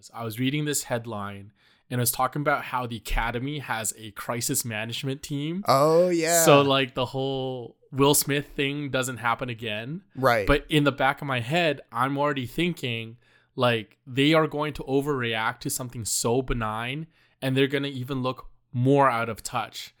was. I was reading this headline and it was talking about how the academy has a crisis management team. Oh yeah. So like the whole Will Smith thing doesn't happen again. right. But in the back of my head, I'm already thinking like they are going to overreact to something so benign and they're going to even look more out of touch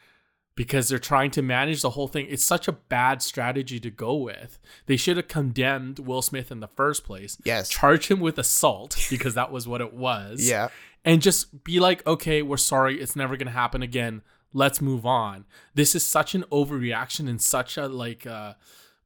because they're trying to manage the whole thing. It's such a bad strategy to go with. They should have condemned Will Smith in the first place. Yes. Charge him with assault because that was what it was. yeah. And just be like, okay, we're sorry. It's never going to happen again. Let's move on. This is such an overreaction and such a like uh,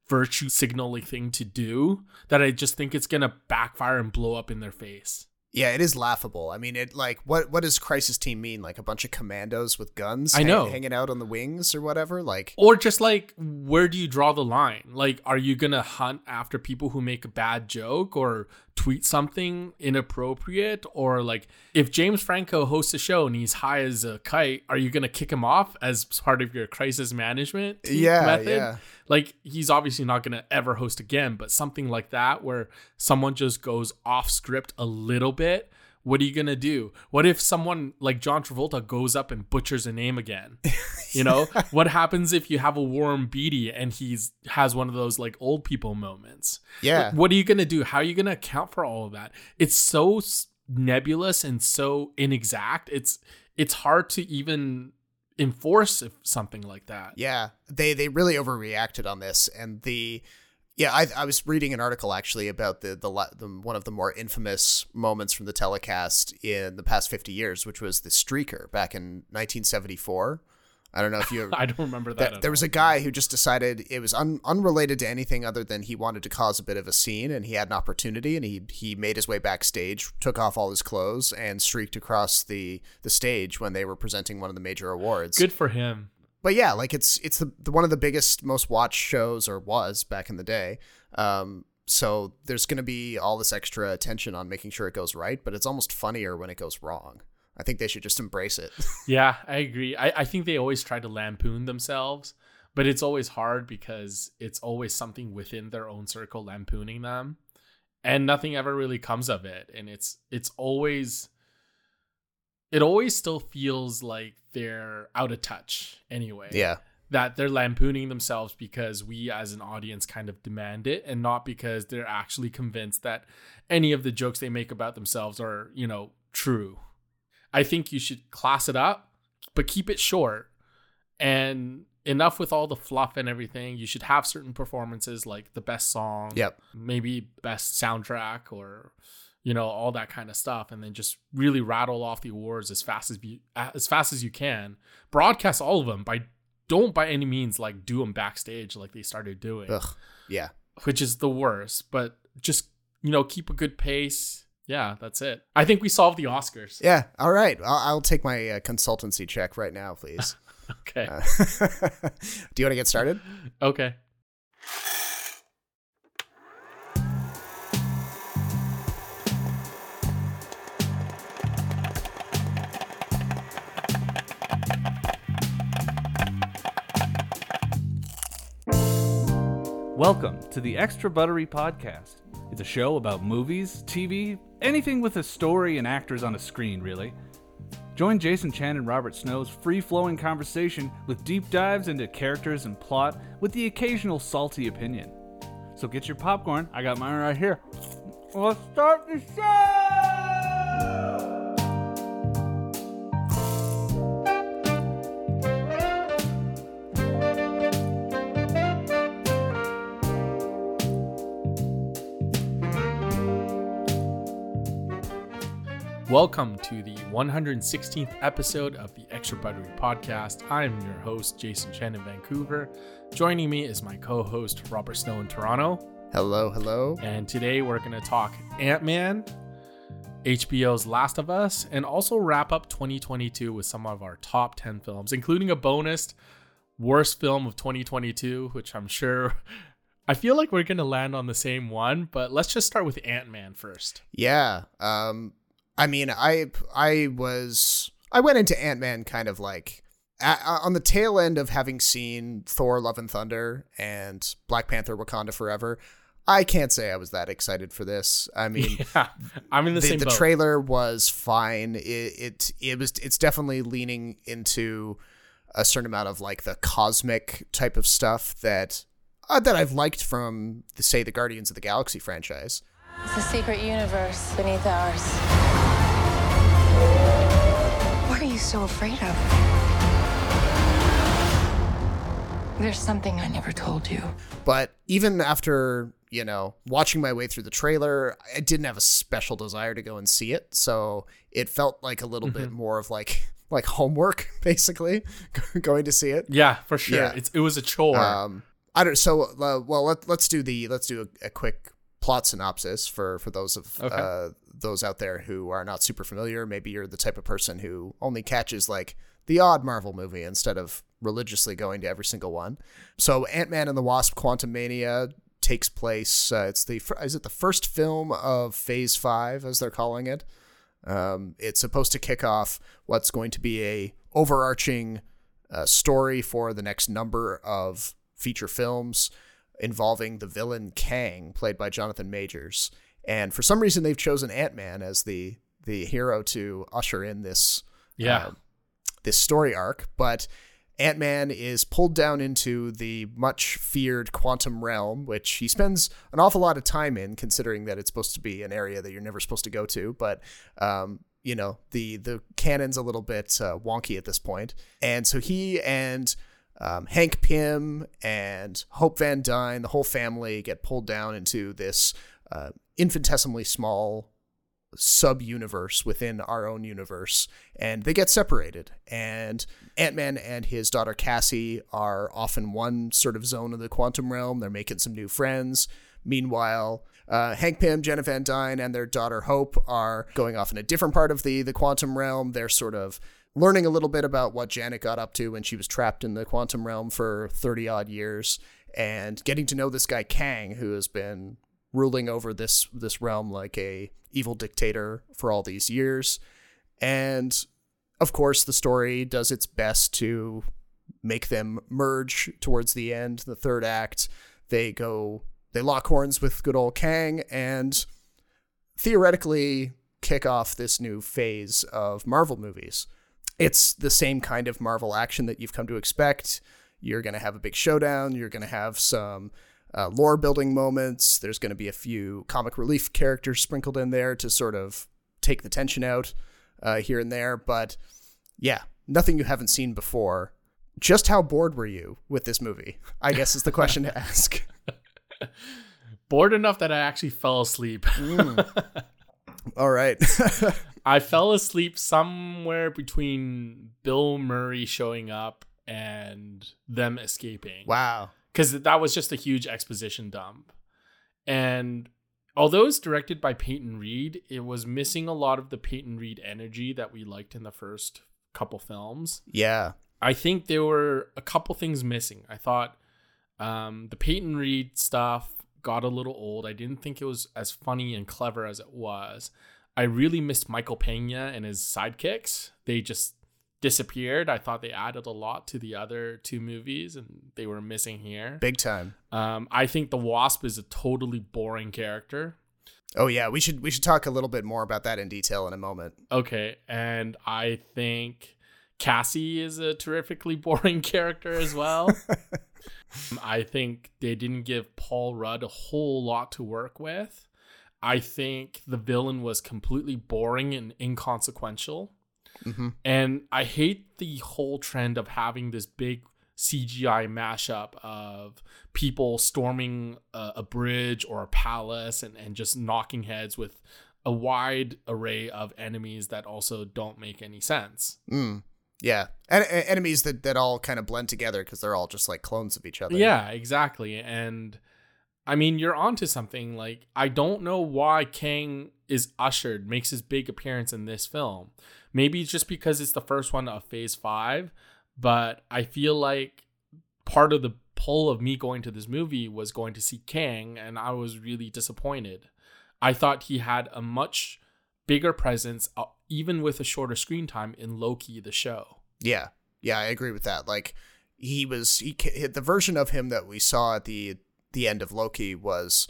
virtue signaling thing to do that I just think it's going to backfire and blow up in their face. Yeah, it is laughable. I mean, it like what what does crisis team mean? Like a bunch of commandos with guns I hang- know. hanging out on the wings or whatever? Like Or just like, where do you draw the line? Like, are you going to hunt after people who make a bad joke or tweet something inappropriate? Or like, if James Franco hosts a show and he's high as a kite, are you going to kick him off as part of your crisis management Yeah, method? yeah. Like, he's obviously not going to ever host again, but something like that where someone just goes off script a little bit. What are you gonna do? What if someone like John Travolta goes up and butchers a name again? You know, what happens if you have Warren Beatty and he's has one of those like old people moments? Yeah. What are you gonna do? How are you gonna account for all of that? It's so nebulous and so inexact. It's it's hard to even enforce if something like that. Yeah, they they really overreacted on this, and the yeah, I I was reading an article actually about the the, the one of the more infamous moments from the telecast in the past fifty years, which was the streaker back in 1974. I don't know if you I don't remember that. that at there was a guy who just decided it was un, unrelated to anything other than he wanted to cause a bit of a scene and he had an opportunity and he he made his way backstage took off all his clothes and streaked across the the stage when they were presenting one of the major awards good for him. But yeah, like it's it's the, the one of the biggest, most watched shows, or was back in the day. Um, so there's going to be all this extra attention on making sure it goes right, but it's almost funnier when it goes wrong. I think they should just embrace it. Yeah, I agree. I, I think they always try to lampoon themselves, but it's always hard because it's always something within their own circle lampooning them. And nothing ever really comes of it. And it's it's always it always still feels like they're out of touch anyway. yeah, That they're lampooning themselves because we as an audience kind of demand it and not because they're actually convinced that any of the jokes they make about themselves are, you know, true. I think you should class it up, but keep it short. And enough with all the fluff and everything. You should have certain performances like the best song, yep, maybe best soundtrack or you know all that kind of stuff and then just really rattle off the awards as fast as you as fast as you can. Broadcast all of them by don't by any means like do them backstage like they started doing, ugh, yeah, which is the worst, but just you know keep a good pace. Yeah, that's it. I think we solved the Oscars. yeah. All right, I'll, I'll take my uh, consultancy check right now, please. Okay. Uh, do you want to get started? Okay. Welcome to the Extra Buttery Podcast. It's a show about movies, TV, anything with a story and actors on a screen, really. Join Jason Chan and Robert Snow's free flowing conversation with deep dives into characters and plot with the occasional salty opinion. So get your popcorn, I got mine right here. Let's start the show! Welcome to the 116th episode of the Extra Buttery Podcast. I'm your host, Jason Chen in Vancouver. Joining me is my co host, Robert Snow in Toronto. Hello, hello. And today we're going to talk Ant Man, HBO's Last of Us, and also wrap up 2022 with some of our top 10 films, including a bonus worst film of 2022, which I'm sure. I feel like we're going to land on the same one, but let's just start with Ant Man first. Yeah. Um I mean, I I was I went into Ant-Man kind of like a on the tail end of having seen Thor Love and Thunder and Black Panther Wakanda Forever. I can't say I was that excited for this. I mean, yeah, I'm in the, the, same the boat. trailer was fine. It, it it was it's definitely leaning into a certain amount of like the cosmic type of stuff that uh, that I've liked from the say the Guardians of the Galaxy franchise. It's a secret universe beneath ours. What are you so afraid of? There's something I never told you. But even after, you know, watching my way through the trailer, I didn't have a special desire to go and see it. So it felt like a little bit more of like like homework, basically, going to see it. Yeah, for sure. Yeah. It's it was a chore. Um, I don't. So, uh, well, let, let's do the let's do a, a quick plot synopsis for for those of Okay. uh, those out there who are not super familiar. Maybe you're the type of person who only catches like the odd Marvel movie instead of religiously going to every single one. So, Ant Man and the Wasp: Quantumania takes place. Uh, it's the is it the first film of Phase Five, as they're calling it. Um, it's supposed to kick off what's going to be a overarching uh, story for the next number of feature films involving the villain Kang, played by Jonathan Majors. And for some reason, they've chosen Ant Man as the the hero to usher in this yeah. uh, this story arc. But Ant Man is pulled down into the much feared quantum realm, which he spends an awful lot of time in, considering that it's supposed to be an area that you're never supposed to go to. But um, you know, the the canon's a little bit uh, wonky at this point, and so he and um, Hank Pym and Hope Van Dyne, the whole family, get pulled down into this uh, infinitesimally small sub universe within our own universe, and they get separated. And Ant Man and his daughter Cassie are off in one sort of zone of the quantum realm. They're making some new friends. Meanwhile, uh, Hank Pym, Janet Van Dyne, and their daughter Hope are going off in a different part of the the quantum realm. They're sort of learning a little bit about what Janet got up to when she was trapped in the quantum realm for 30 odd years and getting to know this guy Kang who has been ruling over this this realm like a evil dictator for all these years. And of course the story does its best to make them merge towards the end, the third act. They go they lock horns with good old Kang and theoretically kick off this new phase of Marvel movies. It's the same kind of Marvel action that you've come to expect. You're going to have a big showdown. You're going to have some uh, lore building moments. There's going to be a few comic relief characters sprinkled in there to sort of take the tension out uh, here and there. But yeah, nothing you haven't seen before. Just how bored were you with this movie? I guess is the question to ask. Bored enough that I actually fell asleep. All right. I fell asleep somewhere between Bill Murray showing up and them escaping. wow. Because that was just a huge exposition dump. And although it's directed by Peyton Reed, it was missing a lot of the Peyton Reed energy that we liked in the first couple films. Yeah. I think there were a couple things missing. I thought um, the Peyton Reed stuff got a little old. I didn't think it was as funny and clever as it was. I really missed Michael Pena and his sidekicks. They just disappeared. I thought they added a lot to the other two movies, and they were missing here. Big time. Um, I think the Wasp is a totally boring character. Oh yeah, we should we should talk a little bit more about that in detail in a moment. Okay, and I think Cassie is a terrifically boring character as well. I think they didn't give Paul Rudd a whole lot to work with. I think the villain was completely boring and inconsequential. Mhm. And I hate the whole trend of having this big CGI mashup of people storming a, a bridge or a palace and, and just knocking heads with a wide array of enemies that also don't make any sense. Mm. Yeah, en- enemies that that all kind of blend together because they're all just like clones of each other. Yeah, exactly. And I mean, you're onto something. Like, I don't know why Kang is ushered, makes his big appearance in this film. Maybe it's just because it's the first one of phase five, but I feel like part of the pull of me going to this movie was going to see Kang, and I was really disappointed. I thought he had a much bigger presence, uh, even with a shorter screen time in Loki, the show. yeah, yeah. I agree with that. Like he was he the version of him that we saw at the the end of Loki was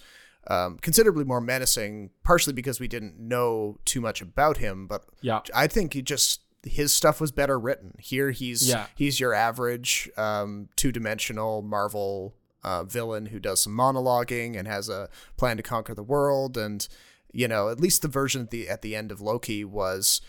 um, considerably more menacing, partially because we didn't know too much about him, but Yeah. I think he just his stuff was better written. Here he's Yeah. he's your average um, two dimensional Marvel uh, villain who does some monologuing and has a plan to conquer the world. And you know, at least the version at the at the end of Loki was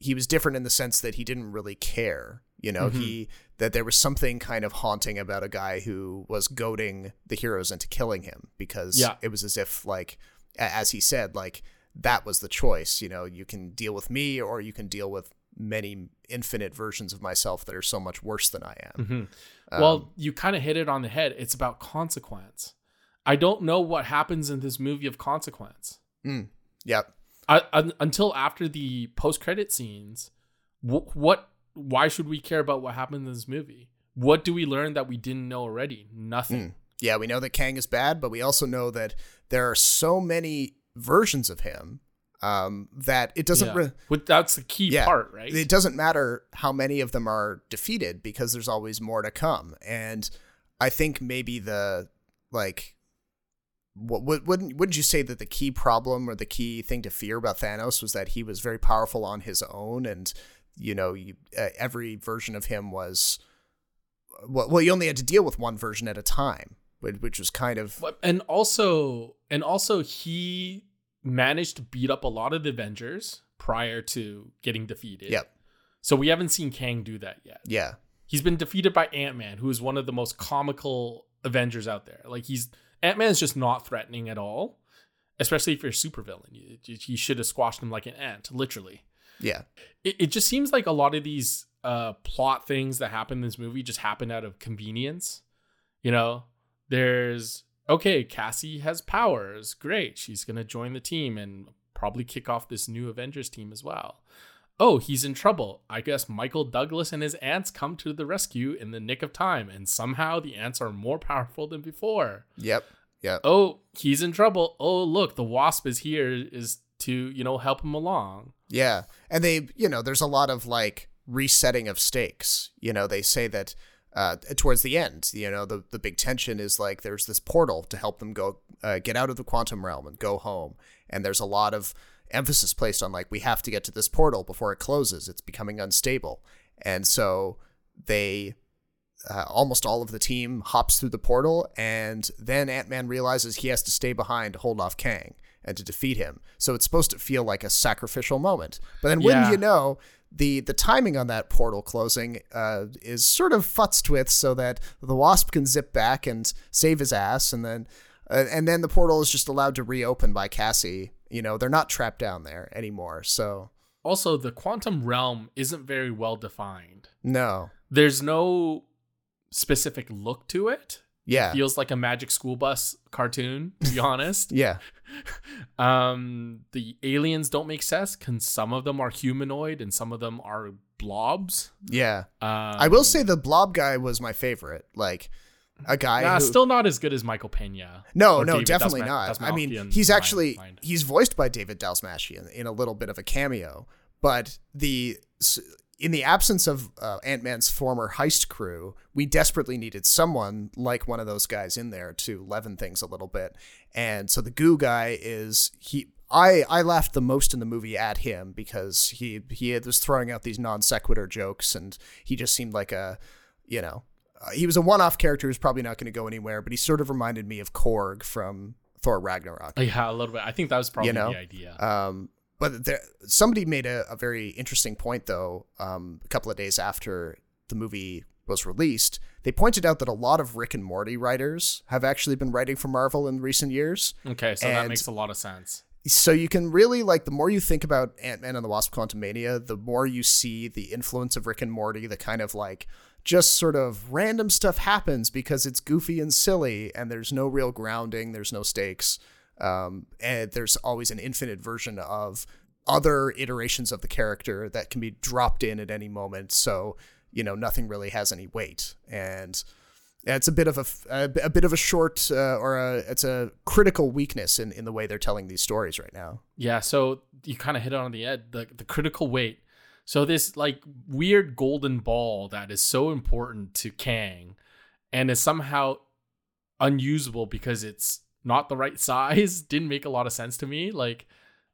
he was different in the sense that he didn't really care. You know, Mm-hmm. he that there was something kind of haunting about a guy who was goading the heroes into killing him because Yeah. it was as if like as he said like that was the choice you know you can deal with me or you can deal with many infinite versions of myself that are so much worse than i am Mm-hmm. well, you kind of hit it on the head. It's about consequence. I don't know what happens in this movie of consequence. yep I, until after the post-credit scenes, wh- what? Why should we care about what happened in this movie? What do we learn that we didn't know already? Nothing. yeah we know that kang is bad but we also know that there are so many versions of him um, that it doesn't Yeah. re- that's the key yeah, part, right? It doesn't matter how many of them are defeated because there's always more to come. And I think maybe the like what would wouldn't wouldn't you say that the key problem or the key thing to fear about Thanos was that he was very powerful on his own and you know you, uh, every version of him was well, well you only had to deal with one version at a time which, which was kind of and also and also he managed to beat up a lot of the Avengers prior to getting defeated. Yep. So we haven't seen Kang do that yet. yeah He's been defeated by Ant-Man, who is one of the most comical Avengers out there. Like he's Ant-Man's just not threatening at all. Especially if you're a supervillain. You, you, you should have squashed him like an ant, literally. yeah It, it just seems like a lot of these uh, plot things that happen in this movie just happen out of convenience. You know, there's okay, Cassie has powers. Great. She's going to join the team and probably kick off this new Avengers team as well. Oh, he's in trouble. I guess Michael Douglas and his ants come to the rescue in the nick of time, and somehow the ants are more powerful than before. yep yep Oh, he's in trouble. Oh, look, the wasp is here is to, you know, help him along. Yeah. And they, you know, there's a lot of like resetting of stakes. You know, they say that uh, towards the end, you know, the, the big tension is like there's this portal to help them go uh, get out of the quantum realm and go home. And there's a lot of emphasis placed on like, we have to get to this portal before it closes. It's becoming unstable. And so they uh, almost all of the team hops through the portal, and then Ant Man realizes he has to stay behind to hold off Kang and to defeat him. So it's supposed to feel like a sacrificial moment. But then, wouldn't Yeah. you know, the the timing on that portal closing uh, is sort of futzed with, so that the Wasp can zip back and save his ass, and then uh, and then the portal is just allowed to reopen by Cassie. You know, they're not trapped down there anymore. So Also, the quantum realm isn't very well defined. no, There's no specific look to it. yeah, Feels like a magic school bus cartoon, to be honest. yeah, Um, the aliens don't make sense because some of them are humanoid and some of them are blobs. yeah. Um, I will say the blob guy was my favorite. Like a guy nah, who still not as good as Michael Pena. No, no, David definitely Dasma- not. I mean, he's actually mind. he's voiced by David Dastmalchian in a little bit of a cameo, but the in the absence of uh, Ant Man's former heist crew, we desperately needed someone like one of those guys in there to leaven things a little bit. And so the goo guy is he. I, I laughed the most in the movie at him because he he was throwing out these non sequitur jokes and he just seemed like a you know uh, he was a one off character who's probably not going to go anywhere but he sort of reminded me of Korg from Thor Ragnarok. yeah, a little bit. I think that was probably You know, the idea. Um, but there, somebody made a, a very interesting point, though, um, a couple of days after the movie was released. They pointed out that a lot of Rick and Morty writers have actually been writing for Marvel in recent years. okay, so that makes a lot of sense. So you can really, like, the more you think about Ant Man and the Wasp Quantumania, the more you see the influence of Rick and Morty, the kind of like, just sort of random stuff happens because it's goofy and silly and there's no real grounding, there's no stakes. Um, and there's always an infinite version of other iterations of the character that can be dropped in at any moment. So, you know, nothing really has any weight. And it's a bit of a, a, bit of a short uh, or a, it's a critical weakness in, in the way they're telling these stories right now. Yeah, so you kind of hit it on the head, the the critical weight. So this like weird golden ball that is so important to Kang and is somehow unusable because it's not the right size didn't make a lot of sense to me. Like,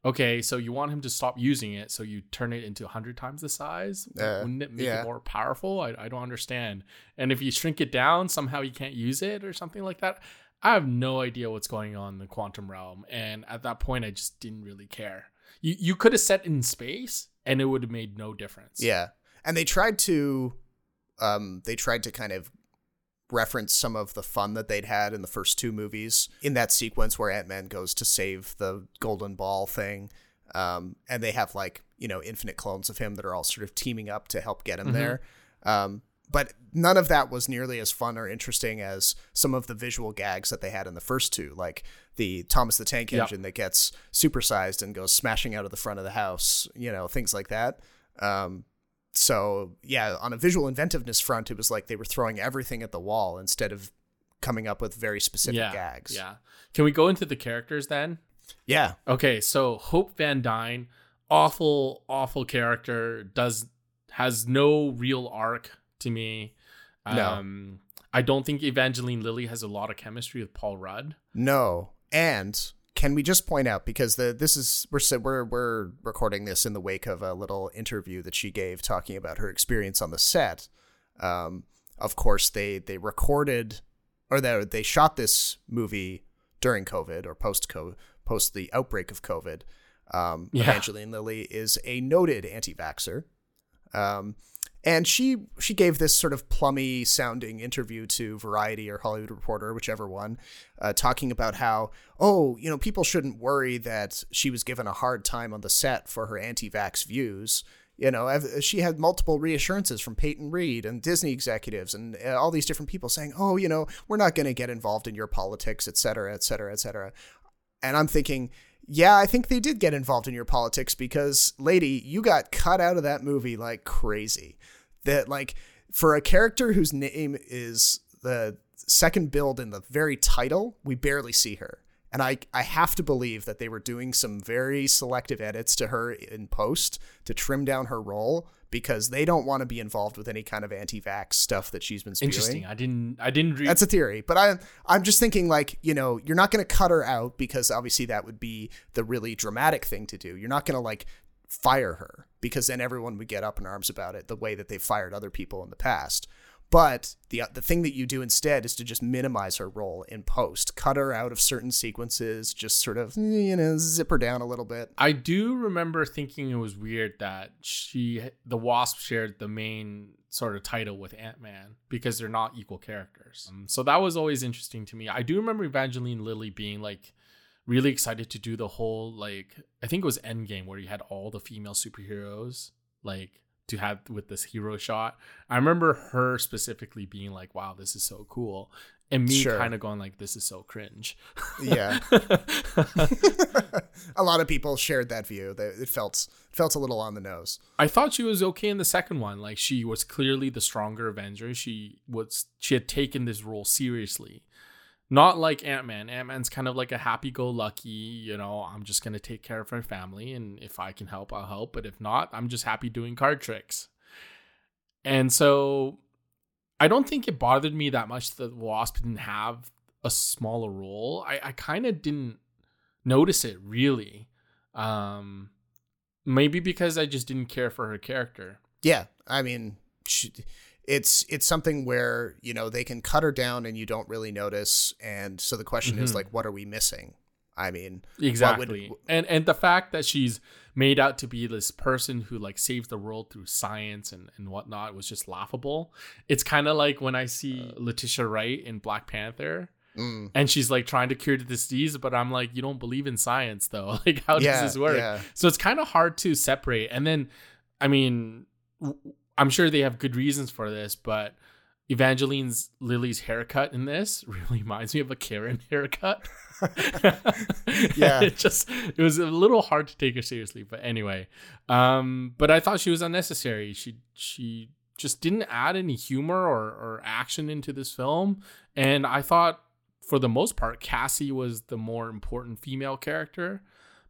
okay, so you want him to stop using it, so you turn it into 100 times the size? Uh, Wouldn't it make yeah. it more powerful? I, I don't understand. And if you shrink it down, somehow you can't use it or something like that. I have no idea what's going on in the quantum realm. And at that point, I just didn't really care. You, you could have set in space and it would have made no difference. Yeah. And they tried to um they tried to kind of reference some of the fun that they'd had in the first two movies in that sequence where Ant-Man goes to save the golden ball thing. Um and they have like, you know, infinite clones of him that are all sort of teaming up to help get him there. Um but none of that was nearly as fun or interesting as some of the visual gags that they had in the first two, like the Thomas the Tank Yep. Engine that gets supersized and goes smashing out of the front of the house, you know, things like that. Um, so yeah, on a visual inventiveness front, it was like they were throwing everything at the wall instead of coming up with very specific yeah, gags. Yeah. Can we go into the characters then? yeah, Okay, so Hope Van Dyne, awful, awful character, does has no real arc to me. No. Um I don't think Evangeline Lilly has a lot of chemistry with Paul Rudd. No, and can we just point out because the this is we're we're we're recording this in the wake of a little interview that she gave talking about her experience on the set. Um, of course, they they recorded or they they shot this movie during COVID or post COVID post the outbreak of COVID. Um, Yeah. Evangeline Lilly is a noted anti-vaxxer. Um, and she she gave this sort of plummy sounding interview to Variety or Hollywood Reporter, whichever one, uh, talking about how oh you know people shouldn't worry that she was given a hard time on the set for her anti-vax views. You know, she had multiple reassurances from Peyton Reed and Disney executives and uh, all these different people saying, "Oh, you know, we're not going to get involved in your politics, et cetera, et cetera, et cetera." And I'm thinking, yeah, I think they did get involved in your politics because, lady, you got cut out of that movie like crazy. That, like, for a character whose name is the second billed in the very title, we barely see her. And I, I have to believe that they were doing some very selective edits to her in post to trim down her role because they don't want to be involved with any kind of anti-vax stuff that she's been spewing. Interesting. I didn't I didn't read That's a theory, but I I'm just thinking like you know you're not going to cut her out because obviously that would be the really dramatic thing to do. You're not going to like fire her because then everyone would get up in arms about it the way that they fired other people in the past. But the the thing that you do instead is to just minimize her role in post, cut her out of certain sequences, just sort of you know zip her down a little bit. I do remember thinking it was weird that she the Wasp shared the main sort of title with Ant-Man because they're not equal characters. Um, so that was always interesting to me. I do remember Evangeline Lilly being like really excited to do the whole like I think it was Endgame where you had all the female superheroes like to have with this hero shot. I remember her specifically being like, "Wow, this is so cool," and me Sure. kind of going like, "This is so cringe." Yeah. a lot of people shared that view. That it felt felt a little on the nose. I thought she was okay in the second one. Like she was clearly the stronger Avenger. She was she had taken this role seriously. Not like Ant Man. Ant Man's kind of like a happy go lucky, you know, I'm just gonna take care of my family and if I can help, I'll help. But if not, I'm just happy doing card tricks. And so I don't think it bothered me that much that Wasp didn't have a smaller role. I, I kind of didn't notice it really. Um maybe because I just didn't care for her character. Yeah, I mean, she, it's it's something where you know they can cut her down and you don't really notice, and so the question is Mhm. like, what are we missing? I mean, Exactly. and and the fact that she's made out to be this person who like saves the world through science and, and whatnot was just laughable. It's kind of like when I see Letitia Wright in Black Panther mm, and she's like trying to cure the disease, but I'm like, you don't believe in science though. Like, how yeah, does this work? Yeah, So it's kind of hard to separate. And then, I mean, w- I'm sure they have good reasons for this, but Evangeline's Lilly's haircut in this really reminds me of a Karen haircut. Yeah. it just it was a little hard to take her seriously, but anyway. Um, but I thought she was unnecessary. She she just didn't add any humor or, or action into this film, and I thought for the most part Cassie was the more important female character.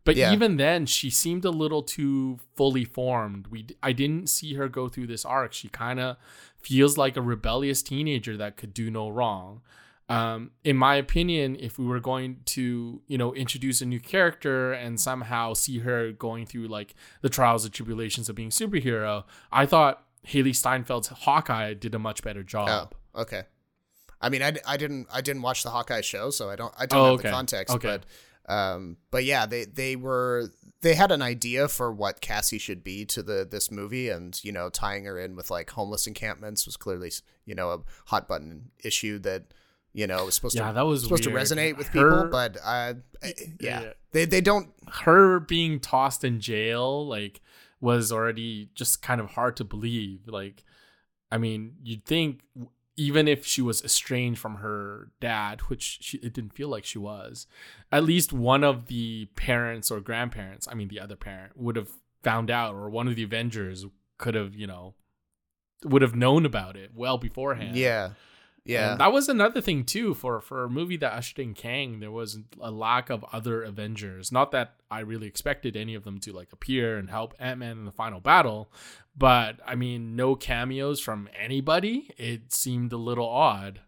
But Yeah. even then, she seemed a little too fully formed. We I didn't see her go through this arc. She kind of feels like a rebellious teenager that could do no wrong. um, in my opinion, if we were going to, you know, introduce a new character and somehow see her going through like the trials and tribulations of being superhero, I thought Hailee Steinfeld's Hawkeye did a much better job. Oh, okay. I mean, I, I didn't I didn't watch the Hawkeye show, so I don't I don't Oh, have okay. the context. Okay. But um, but yeah, they they were they had an idea for what Cassie should be to the this movie, and you know, tying her in with like homeless encampments was clearly you know a hot button issue that you know was supposed Yeah, to that was supposed weird. to resonate with Her- people, but uh, yeah, Yeah. they they don't her being tossed in jail like was already just kind of hard to believe like i mean you'd think even if she was estranged from her dad which she, it didn't feel like she was at least one of the parents or grandparents i mean the other parent would have found out or one of the avengers could have you know would have known about it well beforehand. Yeah yeah and that was another thing too for for a movie that ushered in Kang. There was a lack of other Avengers. Not that I really expected any of them to like appear and help Ant Man in the final battle, but I mean, no cameos from anybody. It seemed a little odd.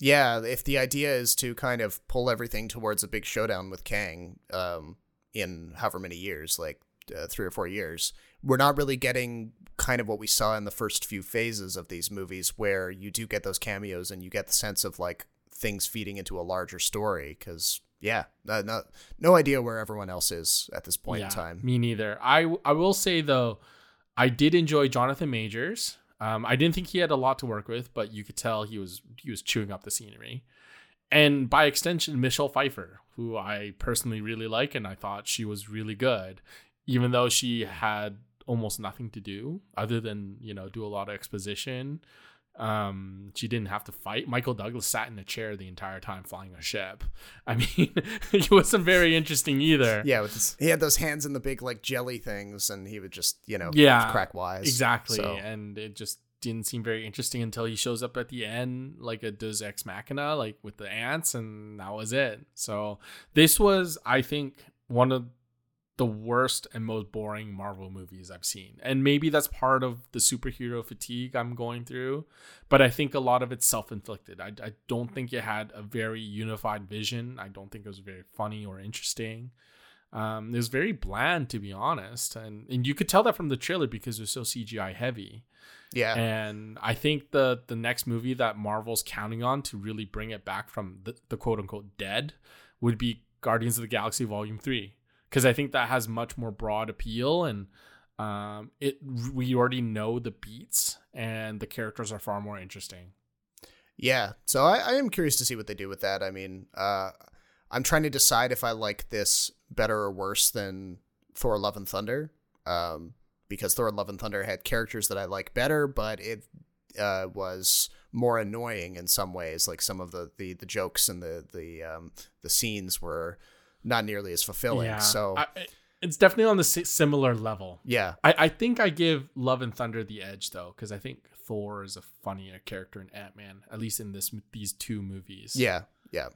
Yeah, if the idea is to kind of pull everything towards a big showdown with Kang um, in however many years, like uh, three or four years, we're not really getting kind of what we saw in the first few phases of these movies, where you do get those cameos and you get the sense of like things feeding into a larger story. Because yeah, uh, no, no idea where everyone else is at this point in time. Me neither. I I will say though, I did enjoy Jonathan Majors. Um, I didn't think he had a lot to work with, but you could tell he was he was chewing up the scenery. And by extension, Michelle Pfeiffer, who I personally really like, and I thought she was really good, even though she had almost nothing to do other than you know do a lot of exposition. Um, she didn't have to fight. Michael Douglas sat in a chair the entire time flying a ship. I mean, it wasn't very interesting either. Yeah, with his, he had those hands in the big like jelly things, and he would just you know Yeah, crack wise Exactly. So, And it just didn't seem very interesting until he shows up at the end, like a deus Ex Machina, like with the ants, and that was it. So this was, I think, one of the worst and most boring Marvel movies I've seen. And maybe that's part of the superhero fatigue I'm going through. But I think a lot of it's self inflicted. I, I don't think it had a very unified vision. I don't think it was very funny or interesting. Um, it was very bland, to be honest. And, and you could tell that from the trailer because it was so CGI heavy. yeah, And I think the the next movie that Marvel's counting on to really bring it back from the, the quote unquote dead would be Guardians of the Galaxy Volume Three, because I think that has much more broad appeal and um, it we already know the beats and the characters are far more interesting. Yeah, so I, I am curious to see what they do with that. I mean, uh, I'm trying to decide if I like this better or worse than Thor: Love and Thunder, um, because Thor: Love and Thunder had characters that I like better, but it uh, was more annoying in some ways. Like some of the the, the jokes and the the um, the scenes were not nearly as fulfilling. So I, it's definitely on the similar level. yeah, I, I think I give Love and Thunder the edge though, because I think Thor is a funnier character in Ant Man, at least in this these two movies. Yeah, yeah.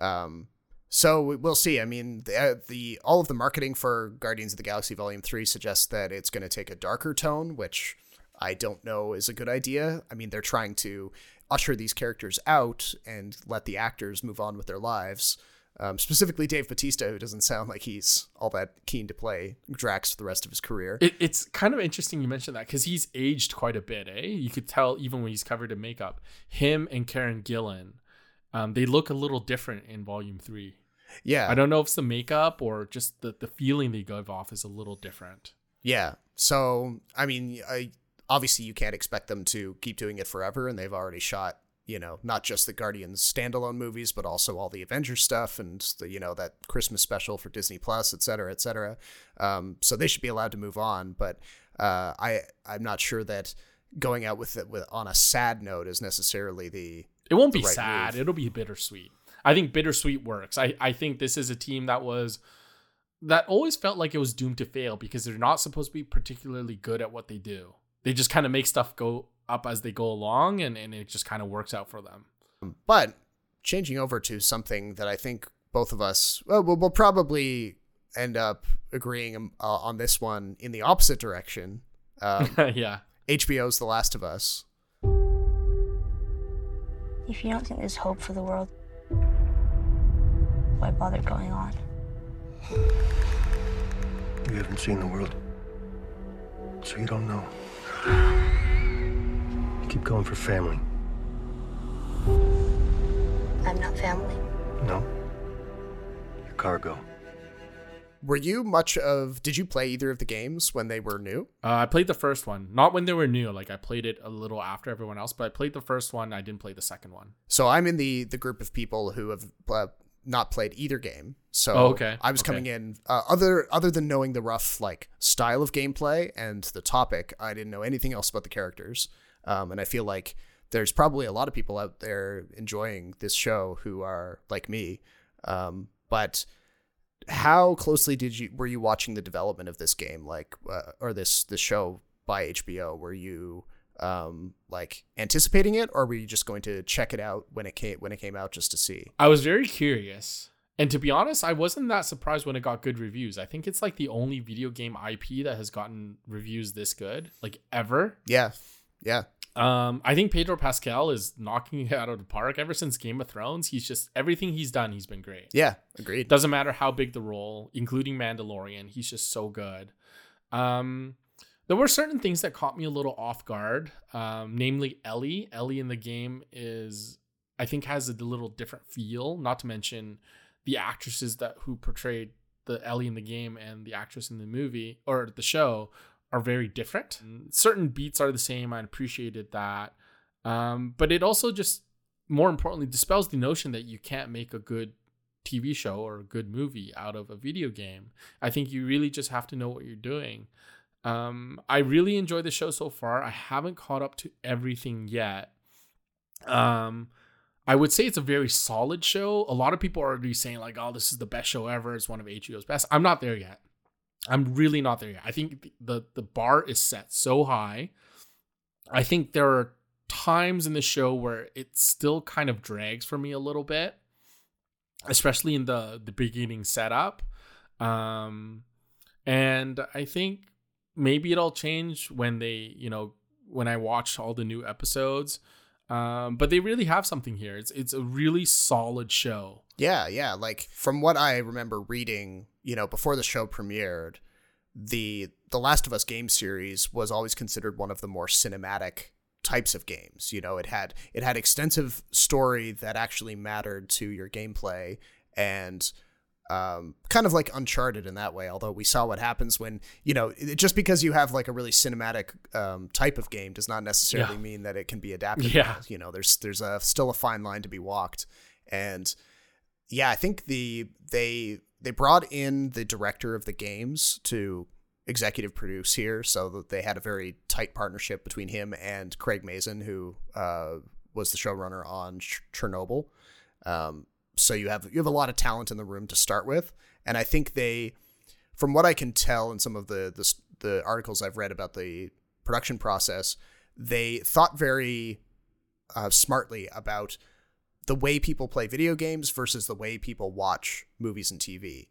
Um, so we- we'll see. I mean, the, uh, the all of the marketing for Guardians of the Galaxy Volume Three suggests that it's going to take a darker tone, which I don't know is a good idea. I mean, they're trying to usher these characters out and let the actors move on with their lives. Um, specifically, Dave Bautista, who doesn't sound like he's all that keen to play Drax for the rest of his career. It, it's kind of interesting you mentioned that because he's aged quite a bit, eh? You could tell even when he's covered in makeup. Him and Karen Gillan, um, they look a little different in Volume Three. yeah, I don't know if it's the makeup or just the, the feeling they give off is a little different. Yeah. So, I mean, I obviously you can't expect them to keep doing it forever, and they've already shot, you know, not just the Guardians standalone movies, but also all the Avengers stuff and the, you know, that Christmas special for Disney Plus, et cetera, et cetera. Um, so they should be allowed to move on. But uh, I, I'm not sure that going out with it with on a sad note is necessarily the It won't the be right sad. move. It'll be bittersweet. I think bittersweet works. I, I think this is a team that was that always felt like it was doomed to fail because they're not supposed to be particularly good at what they do. They just kind of make stuff go up as they go along and, and it just kind of works out for them. But changing over to something that I think both of us, well, we'll, we'll probably end up agreeing um, uh, on this one in the opposite direction. Um, yeah. HBO's The Last of Us. If you don't think there's hope for the world, why bother going on? You haven't seen the world, so you don't know. You keep going for family. I'm not family. No? You're cargo. Were you much of? Did you play either of the games when they were new? Uh, I played the first one, not when they were new. Like I played it a little after everyone else, but I played the first one. I didn't play the second one. So I'm in the the group of people who have uh, not played either game. So Oh, okay. I was Okay. coming in uh, other other than knowing the rough like style of gameplay and the topic. I didn't know anything else about the characters, um, and I feel like there's probably a lot of people out there enjoying this show who are like me. Um, but how closely did you were you watching the development of this game, like uh, or this this show by HBO? Were you um like anticipating it or were you just going to check it out when it came when it came out just to see I was very curious. And to be honest, I wasn't that surprised when it got good reviews. I think it's like the only video game IP that has gotten reviews this good, like ever. yeah yeah Um, I think Pedro Pascal is knocking it out of the park ever since Game of Thrones. He's just everything he's done, he's been great. yeah agreed doesn't matter how big the role, including Mandalorian, he's just so good. Um, there were certain things that caught me a little off guard. Um, namely Ellie. Ellie in the game is, I think, has a little different feel. Not to mention the actresses that who portrayed the Ellie in the game and the actress in the movie or the show are very different. Certain beats are the same. I appreciated that. Um, but it also just more importantly dispels the notion that you can't make a good TV show or a good movie out of a video game. I think you really just have to know what you're doing. Um, I really enjoy the show so far. I haven't caught up to everything yet. Um, I would say it's a very solid show. A lot of people are already saying like, "Oh, this is the best show ever. It's one of HBO's best." I'm not there yet. I'm really not there yet. I think the the, bar is set so high. I think there are times in the show where it still kind of drags for me a little bit, especially in the the beginning setup. Um, and I think maybe it'll change when they, you know, when I watch all the new episodes. Um, but they really have something here. It's it's a really solid show. Yeah, yeah. Like from what I remember reading, you know, before the show premiered, the the Last of Us game series was always considered one of the more cinematic types of games. You know, it had it had extensive story that actually mattered to your gameplay and um, kind of like Uncharted in that way. Although we saw what happens when you know it, just because you have like a really cinematic um, type of game does not necessarily Yeah. mean that it can be adapted. Yeah. well. you know, there's there's a still a fine line to be walked, and yeah, I think the they they brought in the director of the games to executive produce here, so that they had a very tight partnership between him and Craig Mazin, who uh, was the showrunner on Ch- Chernobyl. Um, so you have you have a lot of talent in the room to start with, and I think they, from what I can tell in some of the the, the articles I've read about the production process, they thought very uh, smartly about the way people play video games versus the way people watch movies and TV.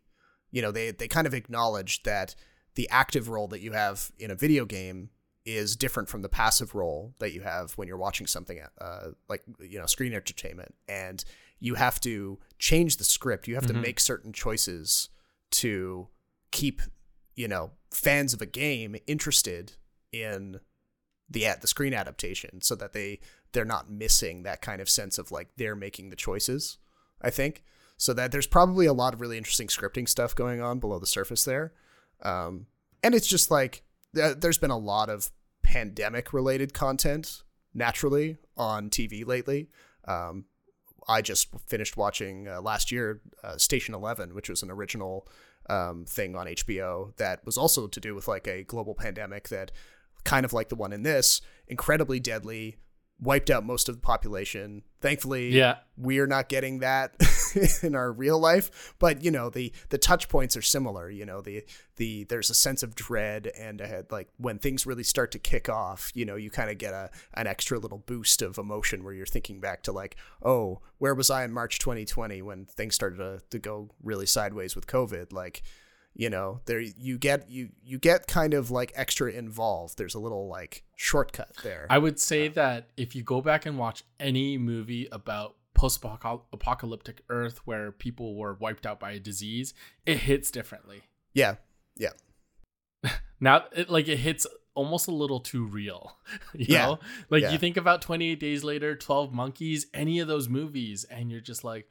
You know, they they kind of acknowledged that the active role that you have in a video game is different from the passive role that you have when you're watching something uh, like you know screen entertainment, and you have to change the script. You have to make certain choices to keep you know fans of a game interested in the ad, the screen adaptation so that they they're not missing that kind of sense of like they're making the choices i think. So that there's probably a lot of really interesting scripting stuff going on below the surface there. Um, and it's just like th- there's been a lot of pandemic related content naturally on tv lately. Um, I just finished watching uh, last year uh, Station Eleven, which was an original um, thing on HBO that was also to do with like a global pandemic that, kind of like the one in this, incredibly deadly, wiped out most of the population. Thankfully, Yeah. we're not getting that in our real life, but you know the the touch points are similar. You know the the there's a sense of dread and uh, like when things really start to kick off, you know you kind of get a an extra little boost of emotion where you're thinking back to like, oh, where was I in March 2020 when things started to, to go really sideways with COVID? Like, you know there you get you you get kind of like extra involved there's a little like shortcut there I would say that if you go back and watch any movie about post-apocalyptic Earth where people were wiped out by a disease, it hits differently. yeah yeah Now, it, like it hits almost a little too real. You Yeah. know, like Yeah. you think about Twenty Eight Days Later, Twelve Monkeys, any of those movies, and you're just like,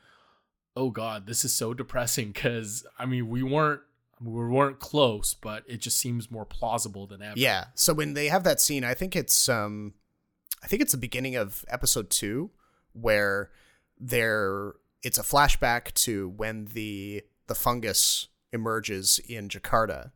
oh god, this is so depressing. Because I mean, we weren't we weren't close, but it just seems more plausible than ever. Yeah. So when they have that scene, I think it's um I think it's the beginning of episode 2 where there it's a flashback to when the the fungus emerges in Jakarta.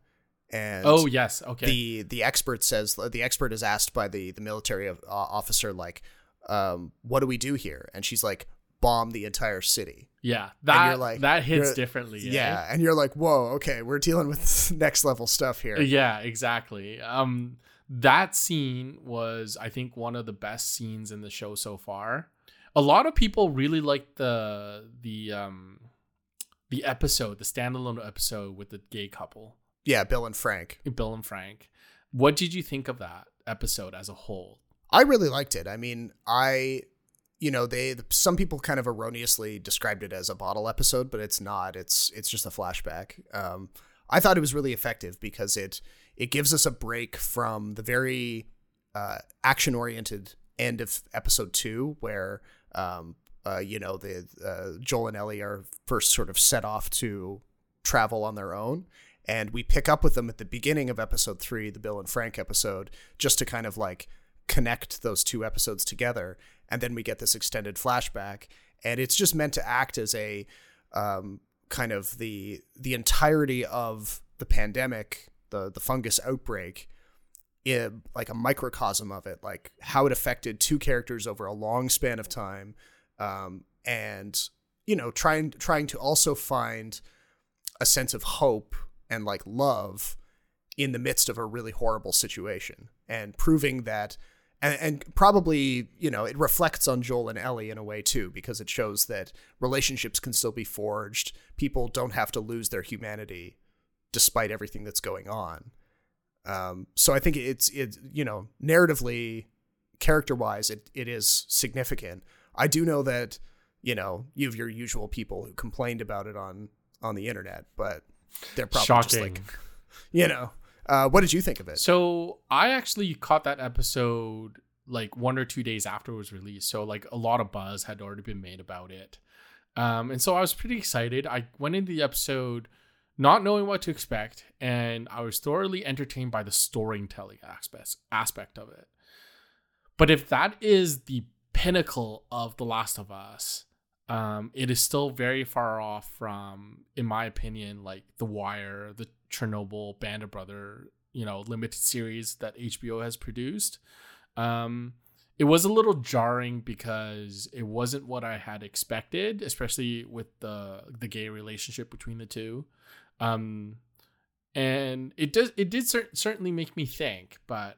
And Oh yes. Okay. the the expert says the expert is asked by the the military of- uh, officer like um what do we do here? And she's like bomb the entire city. Yeah. That you're like- that hits differently. eh? Yeah, and you're like, "Whoa, okay, we're dealing with next level stuff here." Yeah, exactly. Um that scene was I think one of the best scenes in the show so far. A lot of people really liked the the um the episode, the standalone episode with the gay couple, Yeah, Bill and Frank. Bill and Frank. What did you think of that episode as a whole? I really liked it. I mean, I, you know, they some people kind of erroneously described it as a bottle episode, but it's not. It's it's just a flashback. Um, I thought it was really effective because it it gives us a break from the very uh, action oriented end of episode two, where um, uh, you know the uh, Joel and Ellie are first sort of set off to travel on their own. And we pick up with them at the beginning of episode three, the Bill and Frank episode, just to kind of like connect those two episodes together and then we get this extended flashback. And it's just meant to act as a um, kind of the the entirety of the pandemic the the fungus outbreak like a microcosm of it like how it affected two characters over a long span of time um, and you know trying trying to also find a sense of hope and like love in the midst of a really horrible situation and proving that and, and probably you know it reflects on joel and ellie in a way too because it shows that relationships can still be forged. People don't have to lose their humanity despite everything that's going on. Um, so i think it's it you know narratively character wise it, it is significant. I do know that you know you have your usual people who complained about it on on the internet but they're probably just like you know uh, what did you think of it So I actually caught that episode like one or two days after it was released. So like a lot of buzz had already been made about it. Um, and so I was pretty excited. I went into the episode not knowing what to expect, and I was thoroughly entertained by the storytelling aspect aspect of it. But if that is the pinnacle of The Last of Us, um, it is still very far off from, in my opinion, like The Wire, the Chernobyl, Band of Brother, you know, limited series that HBO has produced. Um, it was a little jarring because it wasn't what I had expected, especially with the the gay relationship between the two. Um, and it does it did cer- certainly make me think, but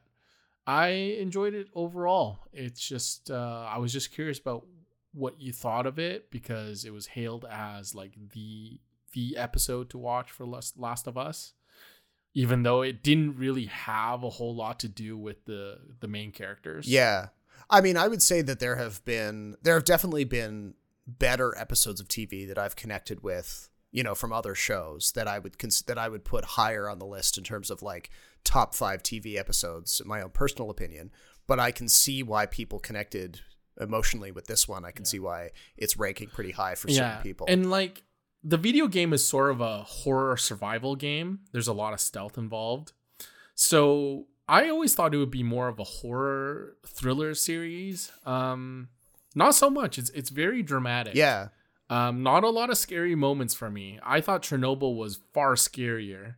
I enjoyed it overall. It's just uh, I was just curious about what you thought of it because it was hailed as like the the episode to watch for Last Last of Us, even though it didn't really have a whole lot to do with the the main characters. Yeah. I mean, I would say that there have been there have definitely been better episodes of TV that I've connected with, you know, from other shows that I would cons- that I would put higher on the list in terms of like top 5 TV episodes, in my own personal opinion, but I can see why people connected emotionally with this one. I can see why it's ranking pretty high for certain people. And like the video game is sort of a horror survival game. There's a lot of stealth involved. So I always thought it would be more of a horror thriller series. Um not so much. It's it's very dramatic. yeah. Um not a lot of scary moments for me. I thought Chernobyl was far scarier.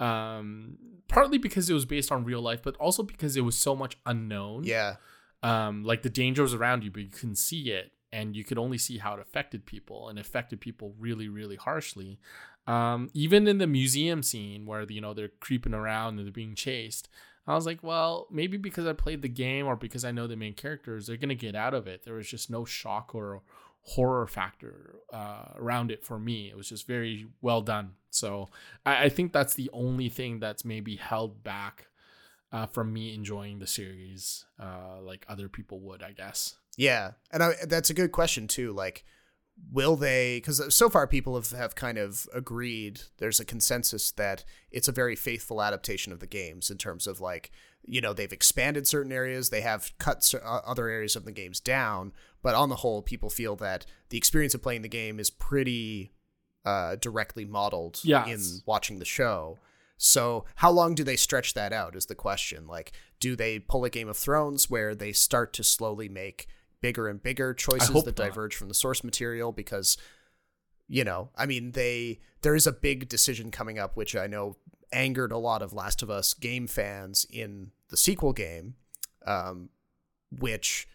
Um partly because it was based on real life, but also because it was so much unknown Yeah. um, like the danger was around you, but you couldn't see it, and you could only see how it affected people, and affected people really, really harshly. Um, even in the museum scene where you know they're creeping around and they're being chased, I was like, well, maybe because I played the game or because I know the main characters, they're gonna get out of it. There was just no shock or horror factor uh, around it for me. It was just very well done. So I, I think that's the only thing that's maybe held back uh, from me enjoying the series uh, like other people would, I guess. Yeah, and I, that's a good question too. Like, will they? Because so far people have have kind of agreed. There's a consensus that it's a very faithful adaptation of the games in terms of like you know they've expanded certain areas they have cut uh, other areas of the games down but on the whole people feel that the experience of playing the game is pretty uh, directly modeled Yes. in watching the show so how long do they stretch that out is the question like do they pull a game of thrones where they start to slowly make bigger and bigger choices that not. diverge from the source material because you know i mean they there is a big decision coming up which i know angered a lot of last of us game fans in the sequel game um, which